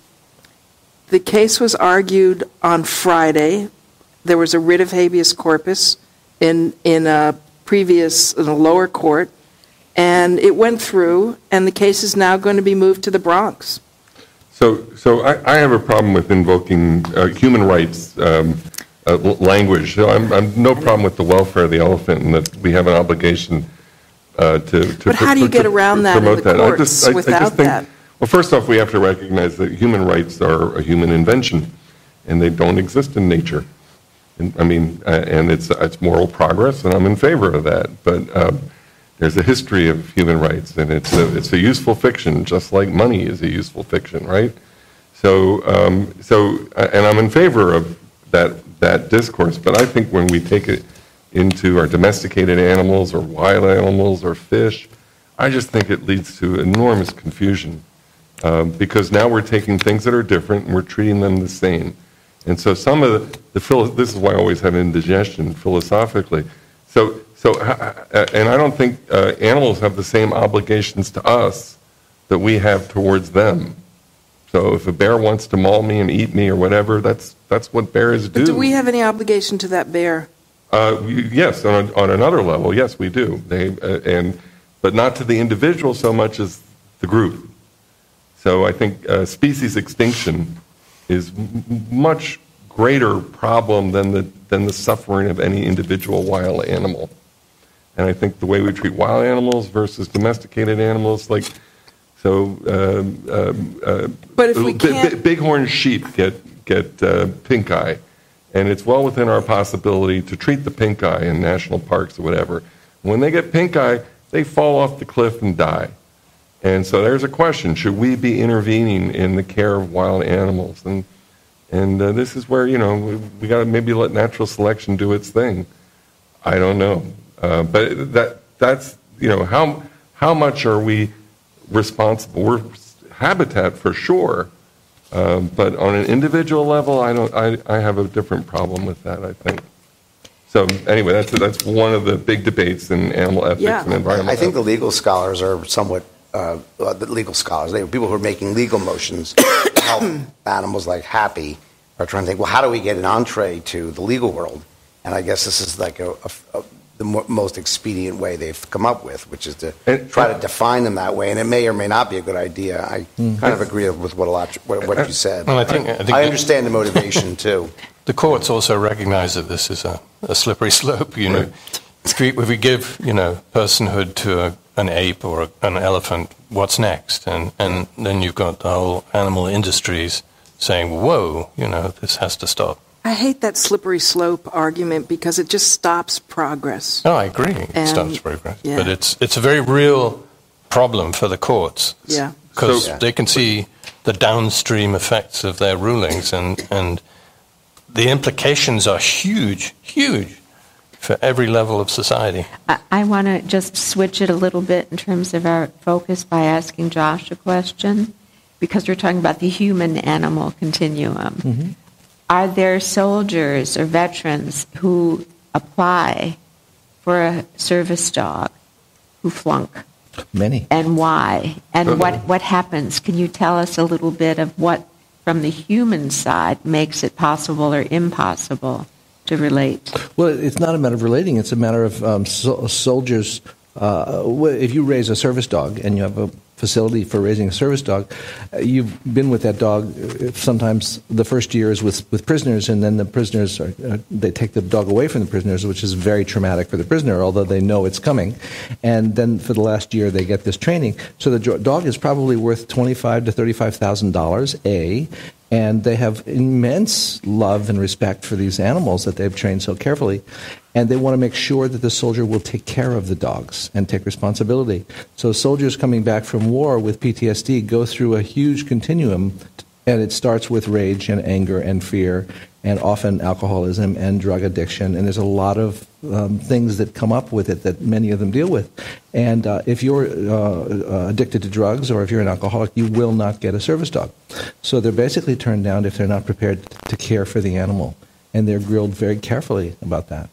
the case was argued on Friday. There was a writ of habeas corpus in, in a previous, in a lower court, and it went through, and the case is now going to be moved to the Bronx. So, so I, I have a problem with invoking uh, human rights um, uh, language. So I'm, I'm no problem with the welfare of the elephant and that we have an obligation uh, to. to But how do you get around that in the that. I just- courts I- I just without think- that? Well, first off, we have to recognize that human rights are a human invention, and they don't exist in nature. And, I mean, uh, and it's, it's moral progress, and I'm in favor of that. But um, there's a history of human rights, and it's a, it's a useful fiction, just like money is a useful fiction, right? So, um, so, uh, and I'm in favor of that, that discourse, but I think when we take it into our domesticated animals or wild animals or fish, I just think it leads to enormous confusion. Um, because now we're taking things that are different and we're treating them the same. And so some of the, the philo- this is why I always have indigestion philosophically. So, so, uh, uh, and I don't think uh, animals have the same obligations to us that we have towards them. So if a bear wants to maul me and eat me or whatever, that's, that's what bears do. But do we have any obligation to that bear? Uh, yes, on, a, on another level, yes, we do. They, uh, and, but not to the individual so much as the group. So I think uh, species extinction is m- much greater problem than the, than the suffering of any individual wild animal. And I think the way we treat wild animals versus domesticated animals, like, so um, um, uh, But if we bi- can't- bighorn sheep get, get uh, pink eye, and it's well within our possibility to treat the pink eye in national parks or whatever. When they get pink eye, they fall off the cliff and die. And so there's a question: Should we be intervening in the care of wild animals? And and uh, this is where you know we, we got to maybe let natural selection do its thing. I don't know, uh, but that that's you know how how much are we responsible? We're habitat for sure, um, but on an individual level, I don't. I, I have a different problem with that. I think. So anyway, that's that's one of the big debates in animal ethics Yeah. and environmental. I think the legal scholars are somewhat, uh, uh, the legal scholars, they, people who are making legal motions <coughs> to help animals like Happy are trying to think, well, how do we get an entree to the legal world? And I guess this is like a, a- a- the mo- most expedient way they've come up with, which is to And- try to define them that way. And it may or may not be a good idea. I Hmm. kind of agree with what a lot, what, what you said. Well, I think- I think I understand the motivation <laughs> too. The courts also recognize that this is a, a slippery <laughs> slope. You know, if we, if we give you know personhood to a, an ape or an elephant, what's next? And and then you've got the whole animal industries saying, "Whoa, you know, this has to stop." I hate that slippery slope argument because it just stops progress. No, I agree. It stops progress, yeah. but it's it's a very real problem for the courts. Yeah. because So- they can see the downstream effects of their rulings, and and the implications are huge, huge for every level of society. I, I want to just switch it a little bit in terms of our focus by asking Josh a question, because we're talking about the human animal continuum. Mm-hmm. Are there soldiers or veterans who apply for a service dog who flunk? Many. and why, and what, what happens. Can you tell us a little bit of what, from the human side, makes it possible or impossible to relate? Well, it's not a matter of relating. It's a matter of um, so- soldiers. Uh, if you raise a service dog and you have a facility for raising a service dog, uh, you've been with that dog. uh, Sometimes the first year is with, with prisoners, and then the prisoners are, uh, they take the dog away from the prisoners, which is very traumatic for the prisoner, although they know it's coming. And then for the last year, they get this training. So the dog is probably worth twenty-five to thirty-five thousand dollars. A and they have immense love and respect for these animals that they've trained so carefully. And they want to make sure that the soldier will take care of the dogs and take responsibility. So soldiers coming back from war with PTSD go through a huge continuum, and it starts with rage and anger and fear, and often alcoholism and drug addiction. And there's a lot of um, things that come up with it that many of them deal with. And uh, if you're uh, uh, addicted to drugs or if you're an alcoholic, you will not get a service dog. So they're basically turned down if they're not prepared to care for the animal. And they're grilled very carefully about that.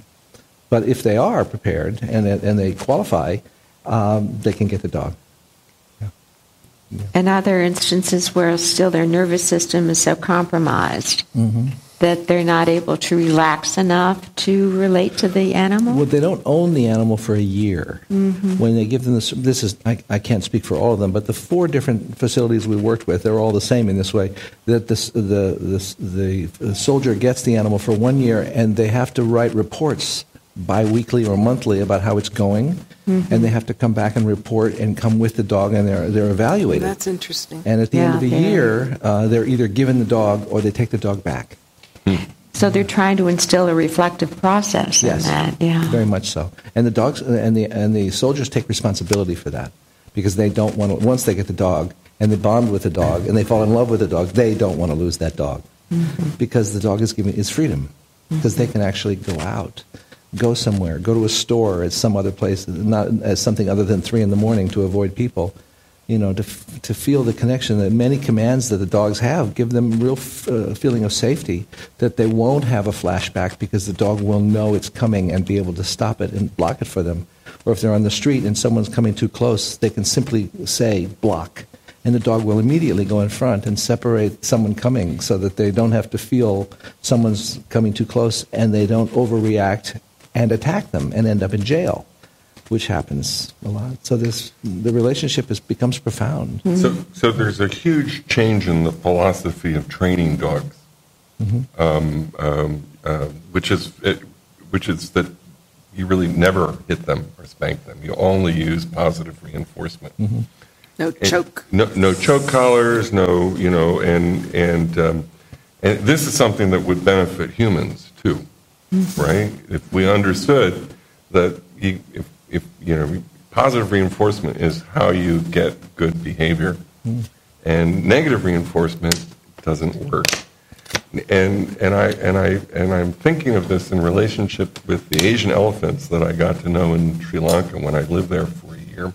But if they are prepared and, and they qualify, um, they can get the dog. And other instances where still their nervous system is so compromised mm-hmm. that they're not able to relax enough to relate to the animal? Well, they don't own the animal for a year. Mm-hmm. When they give them this, this is I, I can't speak for all of them, but the four different facilities we worked with, they're all the same in this way. That this, the, the the soldier gets the animal for one year, and they have to write reports bi-weekly or monthly about how it's going, mm-hmm. and they have to come back and report and come with the dog, and they're, they're evaluated. That's interesting. and at the end of the Yeah, year, uh, they're either given the dog or they take the dog back. Hmm. So they're trying to instill a reflective process in that, yeah. very much so. And the dogs and the and the soldiers take responsibility for that because they don't want to. Once they get the dog and they bond with the dog and they fall in love with the dog, they don't want to lose that dog mm-hmm. because the dog is giving is freedom mm-hmm. because they can actually go out, go somewhere, go to a store at some other place, not as something other than three in the morning to avoid people. You know, to, to feel the connection that many commands that the dogs have give them real f- uh, feeling of safety that they won't have a flashback because the dog will know it's coming and be able to stop it and block it for them. Or if they're on the street and someone's coming too close, they can simply say block, and the dog will immediately go in front and separate someone coming so that they don't have to feel someone's coming too close and they don't overreact and attack them and end up in jail which happens a lot. So this the relationship is, becomes profound. So, so there's a huge change in the philosophy of training dogs, um, um, uh, which is it, which is that you really never hit them or spank them. You only use positive reinforcement. No And choke. No, no choke collars. No, you know, and and um, and this is something that would benefit humans too, right? If we understood that you, if if you know positive reinforcement is how you get good behavior, and negative reinforcement doesn't work. And and I and I and I'm thinking of this in relationship with the Asian elephants that I got to know in Sri Lanka when I lived there for a year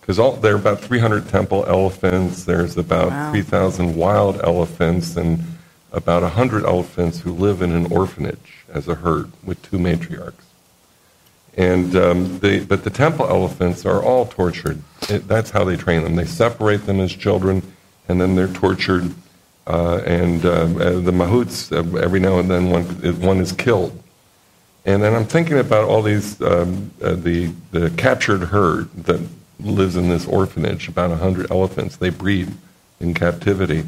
because there are about 300 temple elephants. There's about Wow. 3,000 wild elephants and about 100 elephants who live in an orphanage as a herd with two matriarchs. And um, they, but the temple elephants are all tortured. It, that's how they train them. They separate them as children, and then they're tortured. Uh, and um, uh, the mahouts, uh, every now and then, one one is killed. And then I'm thinking about all these, um, uh, the, the captured herd that lives in this orphanage, about 100 elephants. They breed in captivity.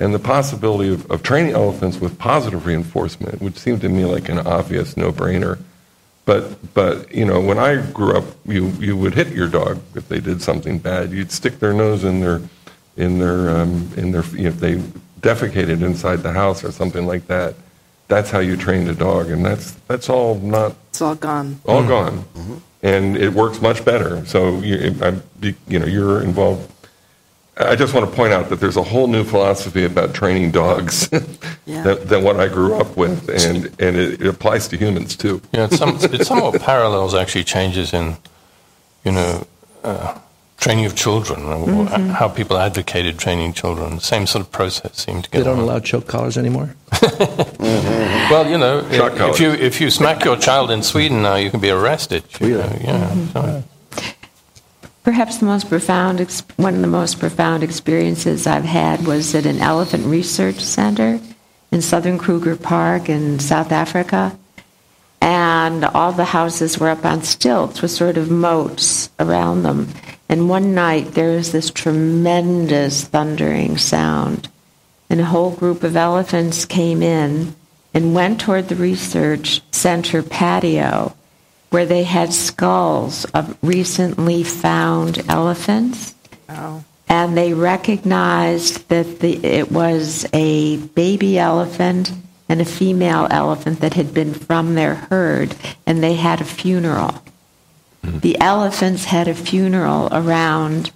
And the possibility of, of training elephants with positive reinforcement which seemed to me like an obvious no brainer. But, but you know, when I grew up, you, you would hit your dog if they did something bad. You'd stick their nose in their, in their, um, in their, if they defecated inside the house or something like that. That's how you trained a dog, and that's that's all not It's all gone. all gone, and it works much better. So you, I'm, you know, you're involved. I just want to point out that there's a whole new philosophy about training dogs <laughs> Yeah. than, than what I grew up with, and and it, it applies to humans too. Yeah, it's, some, it's somewhat parallels actually changes in, you know, uh, training of children, or how people advocated training children. Same sort of process seemed to They don't on. allow choke collars anymore. <laughs> Well, you know, Shot if you if you smack your child in Sweden now, you can be arrested. you Really? know, yeah. so- Perhaps the most profound, one of the most profound experiences I've had was at an elephant research center in southern Kruger Park in South Africa. And all the houses were up on stilts with sort of moats around them. And one night there was this tremendous thundering sound. And a whole group of elephants came in and went toward the research center patio where they had skulls of recently found elephants. Oh. And they recognized that the, it was a baby elephant and a female elephant that had been from their herd, and they had a funeral. The elephants had a funeral around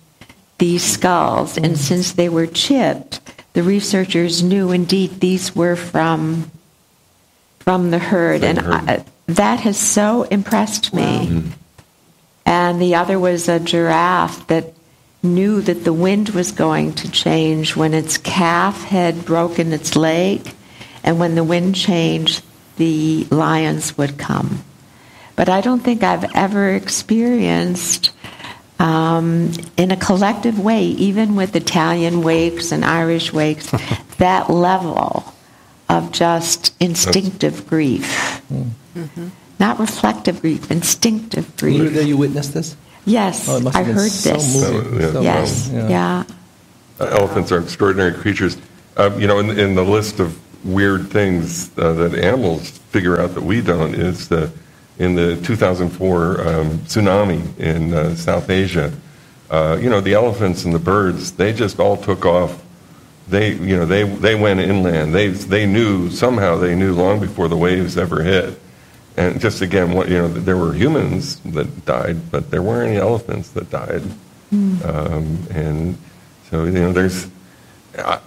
these skulls, and hmm. since they were chipped, the researchers knew indeed these were from from the herd, and I, that has so impressed me. And the other was a giraffe that knew that the wind was going to change when its calf had broken its leg, and when the wind changed, the lions would come. But I don't think I've ever experienced, um, in a collective way, even with Italian wakes and Irish wakes, <laughs> that level of just instinctive grief. Not reflective grief, instinctive Where grief. did you witness this? Yes, Oh, I heard so this. moving. Yeah. So Yes, moving, yeah. Uh, elephants are extraordinary creatures. Um, you know, in, in the list of weird things uh, that animals figure out that we don't is the in the 2004 um, tsunami in uh, South Asia, uh, you know, the elephants and the birds, they just all took off. They, you know, they, they went inland. They, they knew, somehow they knew long before the waves ever hit. And just again, what, you know, there were humans that died, but there weren't any elephants that died. Um, and so, you know, there's, I-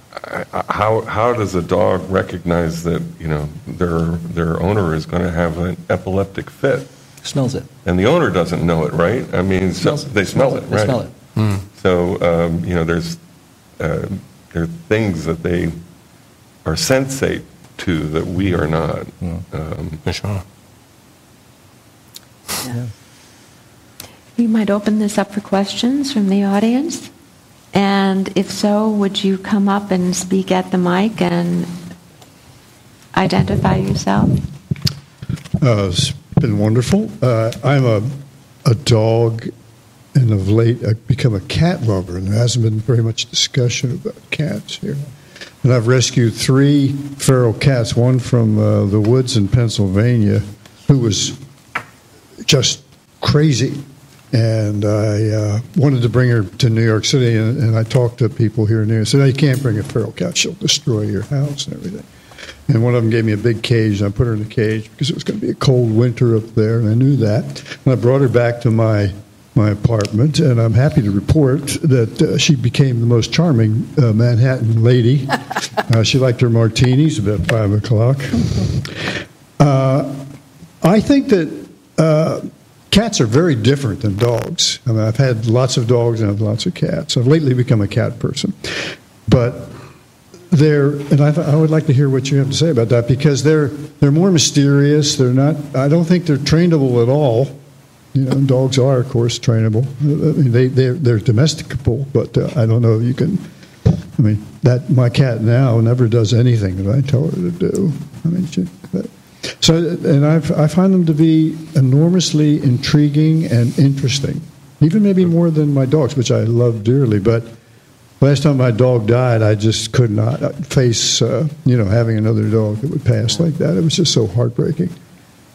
I- how, how does a dog recognize that, you know, their, their owner is going to have an epileptic fit? Smells it. And the owner doesn't know it, right? I mean, so- it. they smell it, They right? smell it. So, um, you know, there's, uh, there are things that they are sensate to that we are not. Um, For sure. We might open this up for questions from the audience. And if so, would you come up and speak at the mic and identify yourself? Uh, it's been wonderful. Uh, I'm a, a dog, and of late I've become a cat lover, and there hasn't been very much discussion about cats here. And I've rescued three feral cats, one from uh, the woods in Pennsylvania, who was just crazy. And I uh, wanted to bring her to New York City, and, and I talked to people here and there and said, no, you can't bring a feral cat. She'll destroy your house and everything. And one of them gave me a big cage, and I put her in the cage because it was going to be a cold winter up there, and I knew that. And I brought her back to my my apartment, and I'm happy to report that uh, she became the most charming uh, Manhattan lady. <laughs> uh, she liked her martinis about five o'clock. Uh, I think that uh, cats are very different than dogs. I mean, I've had lots of dogs and I've lots of cats. I've lately become a cat person, but they're and I, th- I would like to hear what you have to say about that because they're they're more mysterious. They're not. I don't think they're trainable at all. You know, dogs are, of course, trainable. They they're, they're domesticable, but uh, I don't know if you can. I mean, that my cat now never does anything that I tell her to do. I mean, she, but, so and I've, I find them to be enormously intriguing and interesting, even maybe more than my dogs, which I love dearly. But last time my dog died, I just could not face uh, you know having another dog that would pass like that. It was just so heartbreaking.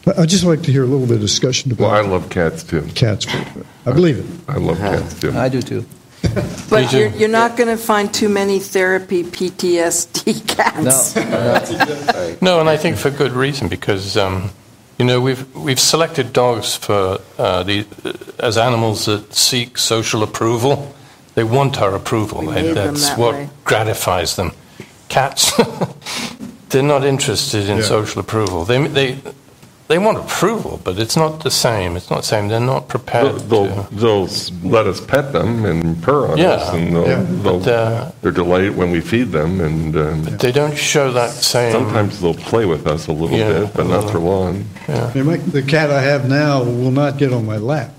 But I'd just like to hear a little bit of discussion about well, I love cats too. cats. I believe it. I love cats too. I do too. <laughs> But you're, you're not going to find too many therapy PTSD <laughs> cats. No, <laughs> No, and I think for good reason because um, you know we've we've selected dogs for uh, the as animals that seek social approval. They want our approval. We They- That's that what way. gratifies them. Cats, they're not interested in Yeah. social approval. They they they want approval, but it's not the same. It's not the same. They're not They'll, prepared. they'll, they'll let us pet them and purr on Yeah. us, and they'll, Yeah. they'll, But, uh, they're delighted when we feed them, and um, they don't show that same. sometimes they'll play with us a little Yeah, bit, but a not for long. Yeah. I mean, my, the cat I have now will not get on my lap.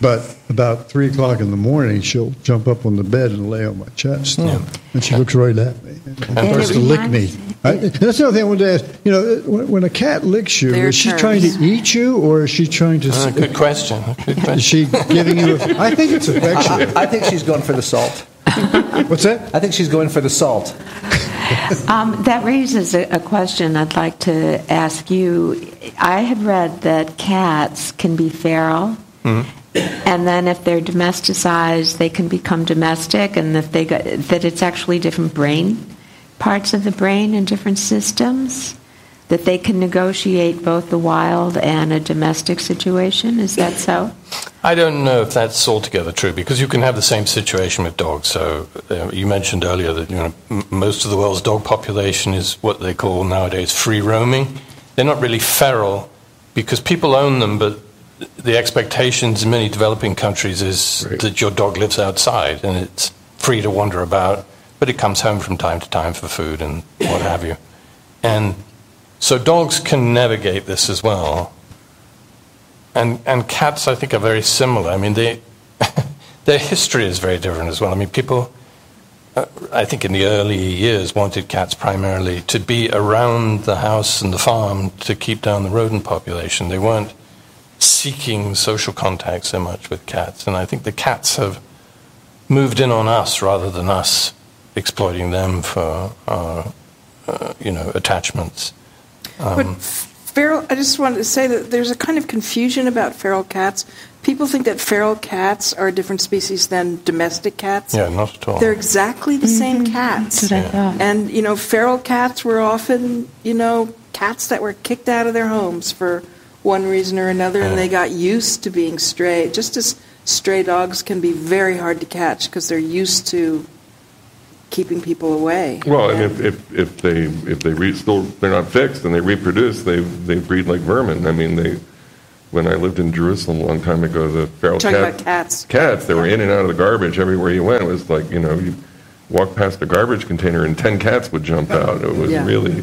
But about three o'clock in the morning, she'll jump up on the bed and lay on my chest. And she looks right at me and starts to lick me. I, that's another thing I wanted to ask. You know, when, when a cat licks you, Their is she terms. trying to eat you or is she trying to. Uh, good question. Good <laughs> question. Is she giving you? A, I think it's affectionate. <laughs> I think she's going for the salt. What's that? I think she's going for the salt. <laughs> Um, that raises a, a question I'd like to ask you. I have read that cats can be feral, and then if they're domesticized, they can become domestic, and if they got, that it's actually different brain parts of the brain and different systems. That they can negotiate both the wild and a domestic situation. Is that so? I don't know if that's altogether true because you can have the same situation with dogs. So uh, you mentioned earlier that you know m- most of the world's dog population is what they call nowadays free roaming. They're not really feral because people own them, but the expectations in many developing countries is Right. that your dog lives outside and it's free to wander about, but it comes home from time to time for food and what have you. And so dogs can navigate this as well. And, and cats, I think, are very similar. I mean, they, <laughs> their history is very different as well. I mean, people, uh, I think in the early years, wanted cats primarily to be around the house and the farm to keep down the rodent population. They weren't seeking social contact so much with cats. And I think the cats have moved in on us rather than us exploiting them for our, uh, you know, attachments. But um, Feral, I just wanted to say that there's a kind of confusion about feral cats. People think that feral cats are a different species than domestic cats. Yeah, not at all. They're exactly the same mm-hmm. cats. That's what I thought. And, you know, feral cats were often, you know, cats that were kicked out of their homes for one reason or another, and they uh-huh. got used to being stray. Just as stray dogs can be very hard to catch because they're used to keeping people away. Well, and if, if, if they, if they re, still, they're not fixed and they reproduce, they, they breed like vermin. I mean, they, when I lived in Jerusalem a long time ago, the feral Talking cat. about cats. Cats, they were in and out of the garbage everywhere you went. It was like, you know, you walk past a garbage container and 10 cats would jump oh, out. It was Yeah. really,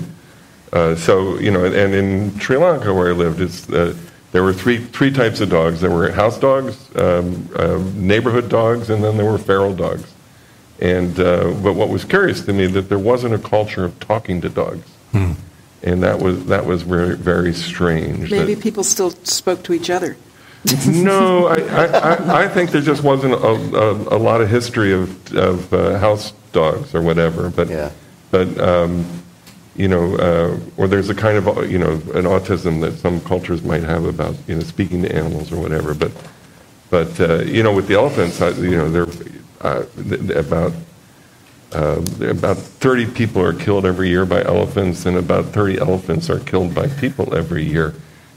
uh, so, you know, and in Sri Lanka where I lived, it's, uh, there were three, three types of dogs. There were house dogs, um, uh, neighborhood dogs, and then there were feral dogs. And uh, but what was curious to me that there wasn't a culture of talking to dogs, and that was that was very very strange. Maybe that- people still spoke to each other. <laughs> no, I, I, I- I think there just wasn't a, a, a lot of history of of uh, house dogs or whatever. But Yeah. but um, you know, uh, or there's a kind of uh, you know an autism that some cultures might have about you know speaking to animals or whatever. But but uh, you know, with the elephants, I, you know, they're uh, about uh, about 30 people are killed every year by elephants, and about 30 elephants are killed by people every year.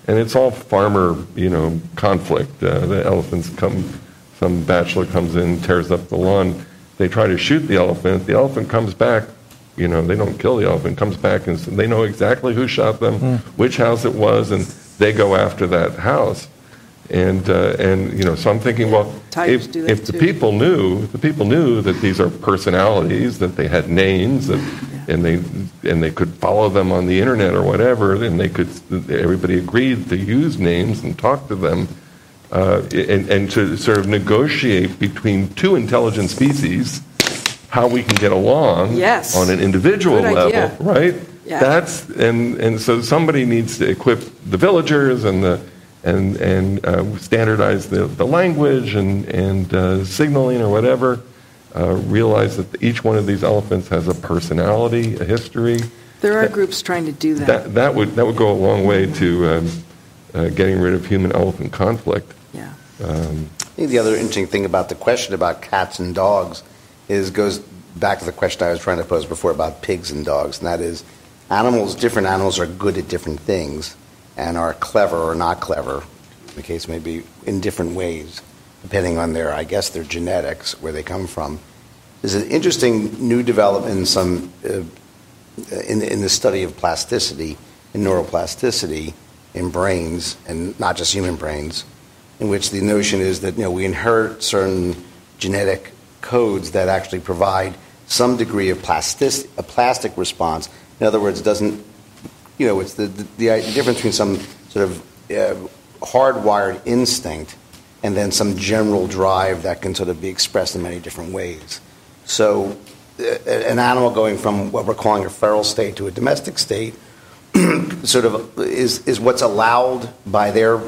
And it's all farmer, you know, conflict. Uh, the elephants come, some bachelor comes in, tears up the lawn. They try to shoot the elephant. The elephant comes back. You know, they don't kill the elephant. Comes back and they know exactly who shot them, which house it was, and they go after that house. And uh, and you know, so I'm thinking, well, Tigers if, if the people knew, if the people knew that these are personalities, that they had names, that, and they and they could follow them on the internet or whatever, and they could, everybody agreed to use names and talk to them, uh, and and to sort of negotiate between two intelligent species how we can get along Yes. on an individual Good level, idea. right? Yeah. That's and and so somebody needs to equip the villagers and the and and uh, standardize the, the language and and uh, signaling or whatever. Uh, realize that each one of these elephants has a personality, a history. There are groups trying to do that. That that would that would go a long way to um, uh, getting rid of human elephant conflict. Yeah. Um, I think the other interesting thing about the question about cats and dogs is goes back to the question I was trying to pose before about pigs and dogs, and that is animals, different animals are good at different things and are clever or not clever, the case may be, in different ways, depending on their, I guess, their genetics, where they come from. There's an interesting new development in some uh, in, in the study of plasticity and neuroplasticity in brains, and not just human brains, in which the notion is that you know we inherit certain genetic codes that actually provide some degree of plastic a plastic response. In other words, doesn't you know it's the the, the difference between some sort of uh, hardwired instinct and then some general drive that can sort of be expressed in many different ways. So, uh, an animal going from what we're calling a feral state to a domestic state <clears throat> sort of is, is what's allowed by their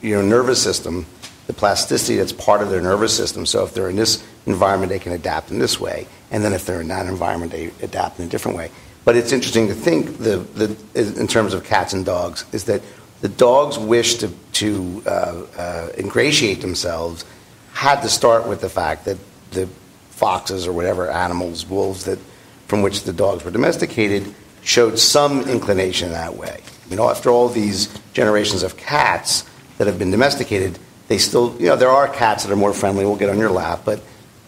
you know, nervous system, the plasticity that's part of their nervous system. So if they're in this environment, they can adapt in this way. And then if they're in that environment, they adapt in a different way. But it's interesting to think, the, the, in terms of cats and dogs, is that the dogs wish to, to uh, uh, ingratiate themselves had to start with the fact that the foxes or whatever animals, wolves that from which the dogs were domesticated, showed some inclination that way. You know, after all these generations of cats that have been domesticated, they still, you know, there are cats that are more friendly, will get on your lap, but,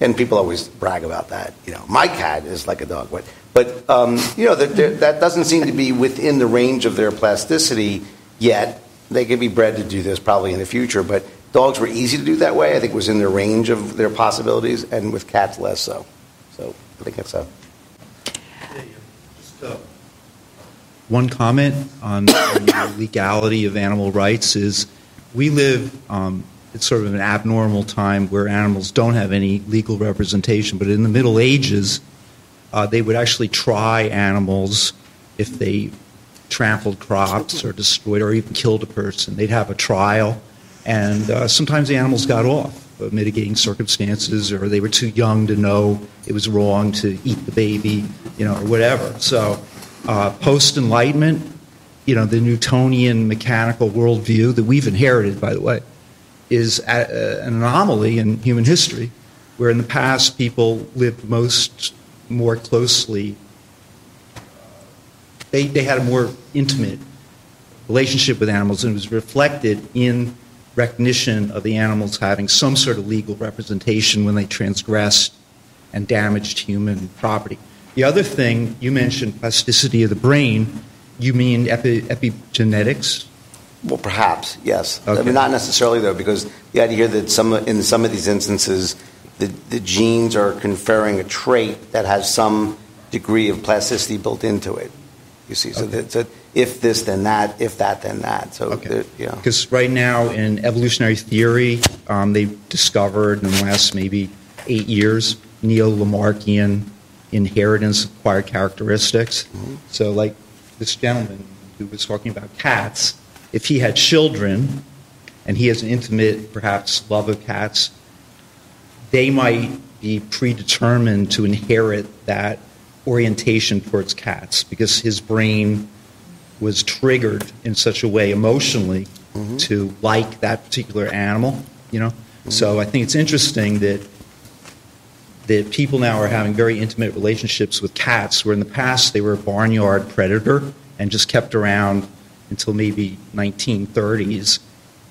and people always brag about that. You know, my cat is like a dog, but, but um, you know, that, that- that doesn't seem to be within the range of their plasticity yet. They could be bred to do this probably in the future, but dogs were easy to do that way. I think it was in the range of their possibilities, and with cats less so. So I think that's a. Just, uh, One comment on the legality of animal rights is we live, um, it's sort of an abnormal time where animals don't have any legal representation, but in the Middle Ages, uh, they would actually try animals if they trampled crops or destroyed or even killed a person. They'd have a trial, and uh, sometimes the animals got off mitigating circumstances, or they were too young to know it was wrong to eat the baby, you know, or whatever. So, uh, post Enlightenment, you know, the Newtonian mechanical worldview that we've inherited, by the way, is a, uh, an anomaly in human history, where in the past people lived most more closely. They, they had a more intimate relationship with animals, and it was reflected in recognition of the animals having some sort of legal representation when they transgressed and damaged human property. The other thing, you mentioned plasticity of the brain. You mean epi- epigenetics? Well, perhaps, yes. I mean, not necessarily, though, because the idea here that some, in some of these instances, the, the genes are conferring a trait that has some degree of plasticity built into it. You see, so that, so if this, then that, if that, then that. So, there- yeah. Because right now in evolutionary theory, um, they've discovered in the last maybe eight years neo-Lamarckian inheritance of acquired characteristics. So, like this gentleman who was talking about cats, if he had children and he has an intimate, perhaps, love of cats, they might be predetermined to inherit that orientation towards cats because his brain was triggered in such a way emotionally mm-hmm. to like that particular animal, you know. Mm-hmm. So I think it's interesting that that people now are having very intimate relationships with cats, where in the past they were a barnyard predator and just kept around until maybe 1930s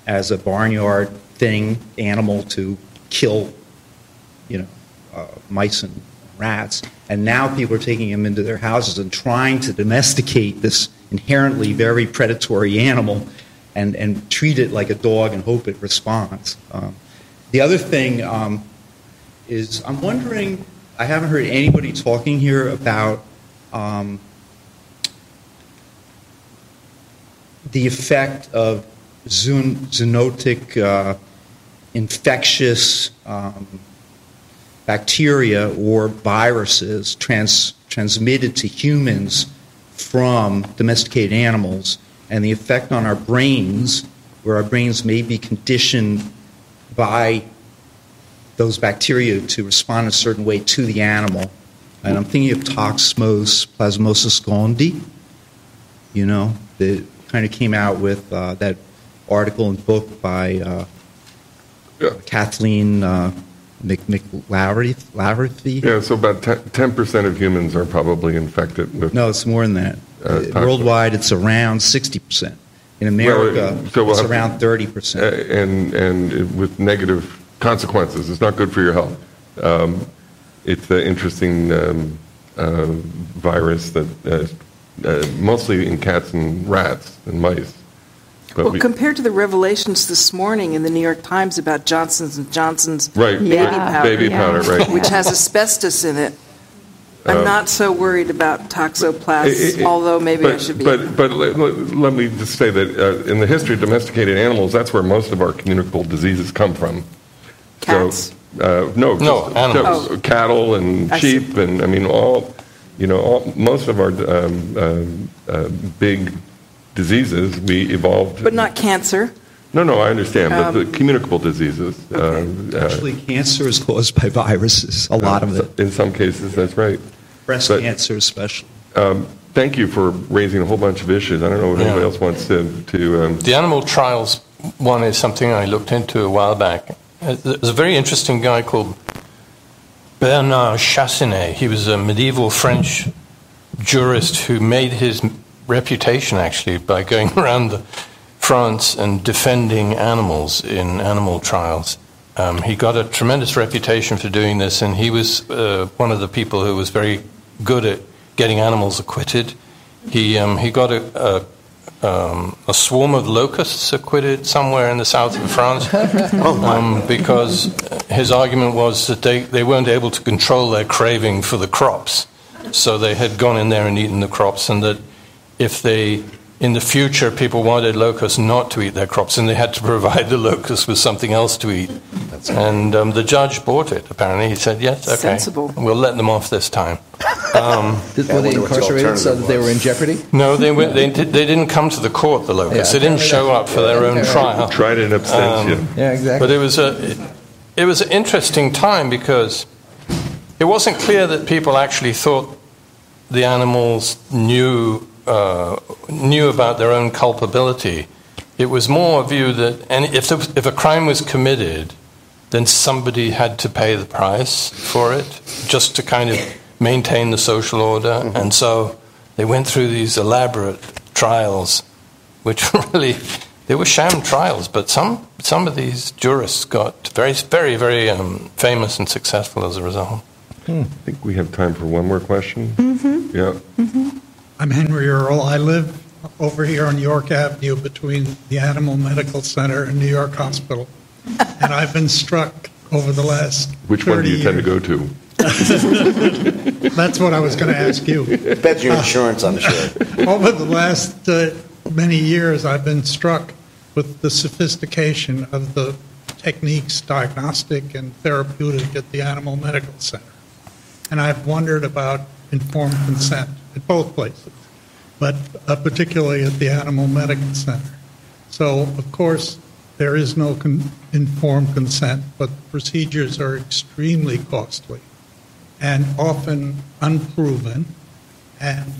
as a barnyard thing, animal to kill, you know, uh, mice and rats. And now people are taking them into their houses and trying to domesticate this inherently very predatory animal and, and treat it like a dog and hope it responds. Um, the other thing um, is I'm wondering, I haven't heard anybody talking here about um, the effect of zoon- zoonotic uh, infectious um, bacteria or viruses trans- transmitted to humans from domesticated animals and the effect on our brains, where our brains may be conditioned by those bacteria to respond a certain way to the animal. And I'm thinking of Toxoplasmosis gondii, you know, that kind of came out with uh, that article and book by uh, Kathleen uh, Mc, McAuliffe. Yeah, so about 10 percent of humans are probably infected with. No, it's more than that. Uh, Uh. Worldwide, it's around 60%. In America, Well, so we'll it's around 30%. Uh, and and with negative consequences. It's not good for your health. Um, it's an interesting um, uh, virus that uh, mostly in cats and rats and mice. But Well, we- compared to the revelations this morning in the New York Times about Johnson's and Johnson's right, baby right, powder, baby powder, right. which has asbestos in it, I'm Um, not so worried about It- toxoplasma, it- although maybe I but- should be. But, but let, let- let me just say that uh, in the history of domesticated animals, that's where most of our communicable diseases come from. Cats? So, uh, no, No, just- animals. no, cattle and I see. sheep, and I mean all, you know, all, most of our um, um, uh, big diseases we evolved. But not cancer. No, no, I understand, but Um, the communicable diseases. uh, uh, Actually, cancer is caused by viruses, a lot of it. In some cases, that's right. Breast but- cancer, especially. Um, thank you for raising a whole bunch of issues. I don't know if Yeah. anybody else wants to to. Um, The animal trials one is something I looked into a while back. Uh, There's a very interesting guy called Bernard Chassenée. He was a medieval French jurist who made his reputation actually by going <laughs> around France and defending animals in animal trials. Um, he got a tremendous reputation for doing this, and he was uh, one of the people who was very good at getting animals acquitted. He um, he got a, a um, a swarm of locusts acquitted somewhere in the south of France <laughs> um, because his argument was that they, they weren't able to control their craving for the crops. So they had gone in there and eaten the crops, and that if they, in the future, people wanted locusts not to eat their crops, and they had to <laughs> provide the locusts with something else to eat. And um, the judge bought it, apparently. He said, yes, okay. Sensible. We'll let them off this time. <laughs> Um, Did, Yeah, were they wonder the incarcerated so that they were in jeopardy? no, they, went, they, did- they didn't come to the court, the locusts. Yeah. They didn't show up for their own trial. tried in absentia. Um, Yeah, exactly. But it was a, it was an interesting time because it wasn't clear that people actually thought the animals knew uh, knew about their own culpability. It was more a view that any, if, there, if a crime was committed, then somebody had to pay the price for it just to kind of maintain the social order. Mm-hmm. And so they went through these elaborate trials, which <laughs> really they were sham trials. But some some of these jurists got very very very um, famous and successful as a result. I think we have time for one more question. Mm-hmm. Yeah. I'm Henry Earl. I live over here on York Avenue between the Animal Medical Center and New York Hospital. And I've been struck over the last Which one do 30 you tend to go to? <laughs> That's what I was going to ask you. Depends your insurance, I'm sure. <laughs> Over the last uh, many years, I've been struck with the sophistication of the techniques, diagnostic and therapeutic, at the Animal Medical Center. And I've wondered about informed consent at both places, but uh, particularly at the Animal Medical Center. So, of course, there is no con- informed consent, but procedures are extremely costly and often unproven, and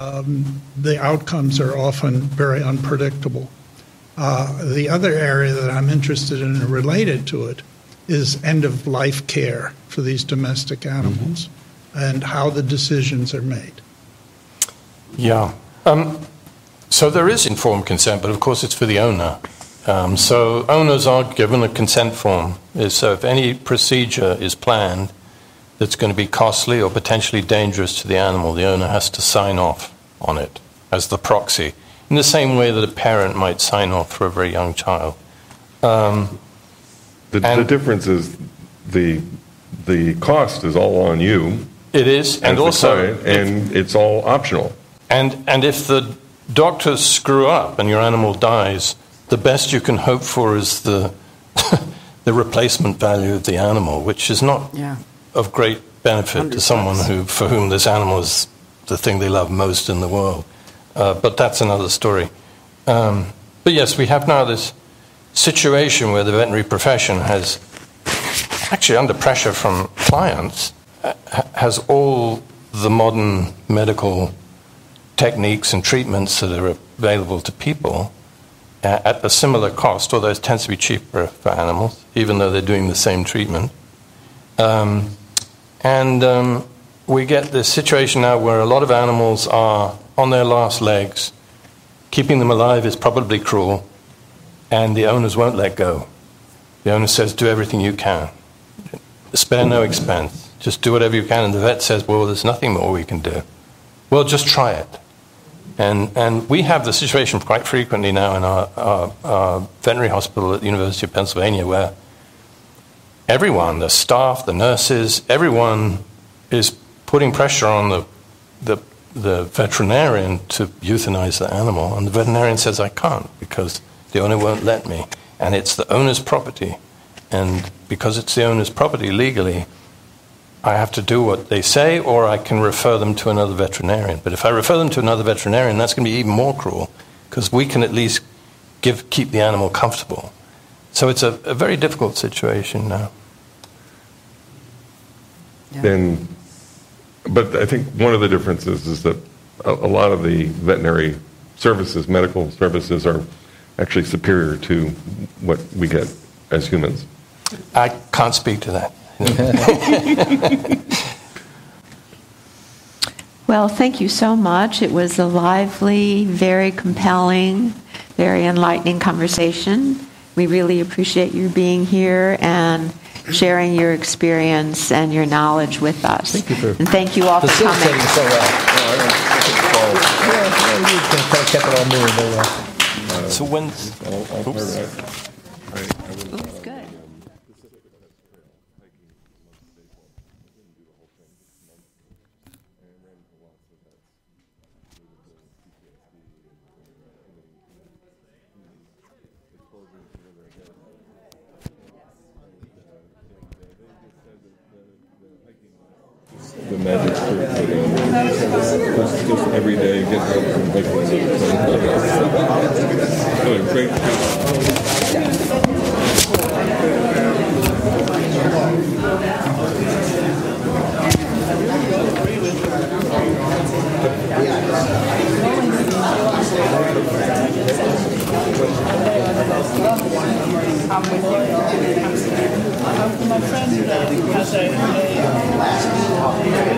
um, the outcomes are often very unpredictable. Uh, the other area that I'm interested in, related to it, is end of life care for these domestic animals and how the decisions are made. Yeah. Um, so there is informed consent, but of course it's for the owner. Um, so owners are given a consent form. So if any procedure is planned that's going to be costly or potentially dangerous to the animal, the owner has to sign off on it as the proxy, in the same way that a parent might sign off for a very young child. Um, The, the difference is the, the cost is all on you. it is, and also, client, And it's all optional. And, and if the doctors screw up and your animal dies, the best you can hope for is the, <laughs> the replacement value of the animal, which is not Yeah. of great benefit to someone who, for whom this animal is the thing they love most in the world. Uh, but that's another story. Um, but yes, we have now this situation where the veterinary profession has, actually under pressure from clients, uh, has all the modern medical techniques and treatments that are available to people at a similar cost, although it tends to be cheaper for animals, even though they're doing the same treatment. Um, and um, we get this situation now where a lot of animals are on their last legs. Keeping them alive is probably cruel, and the owners won't let go. The owner says, Do everything you can, spare no expense, just do whatever you can. And the vet says, Well, there's nothing more we can do. Well, just try it. And, and we have the situation quite frequently now in our, our, our veterinary hospital at the University of Pennsylvania where everyone, the staff, the nurses, everyone is putting pressure on the, the, the veterinarian to euthanize the animal. And the veterinarian says, I can't because the owner won't let me. And it's the owner's property. And because it's the owner's property legally, I have to do what they say, or I can refer them to another veterinarian. But if I refer them to another veterinarian, that's going to be even more cruel because we can at least give, keep the animal comfortable. So it's a, a very difficult situation now. And, but I think one of the differences is that a, a lot of the veterinary services, medical services, are actually superior to what we get as humans. I can't speak to that. <laughs> Well, thank you so much. It was a lively, very compelling, very enlightening conversation. We really appreciate you being here and sharing your experience and your knowledge with us. Thank you for and thank you all for Facilitating coming. so well. Yeah, yeah, the magic trick for them. Just, just every day, get up and make one. Great. I'm with you. I'm with my friend has a yeah.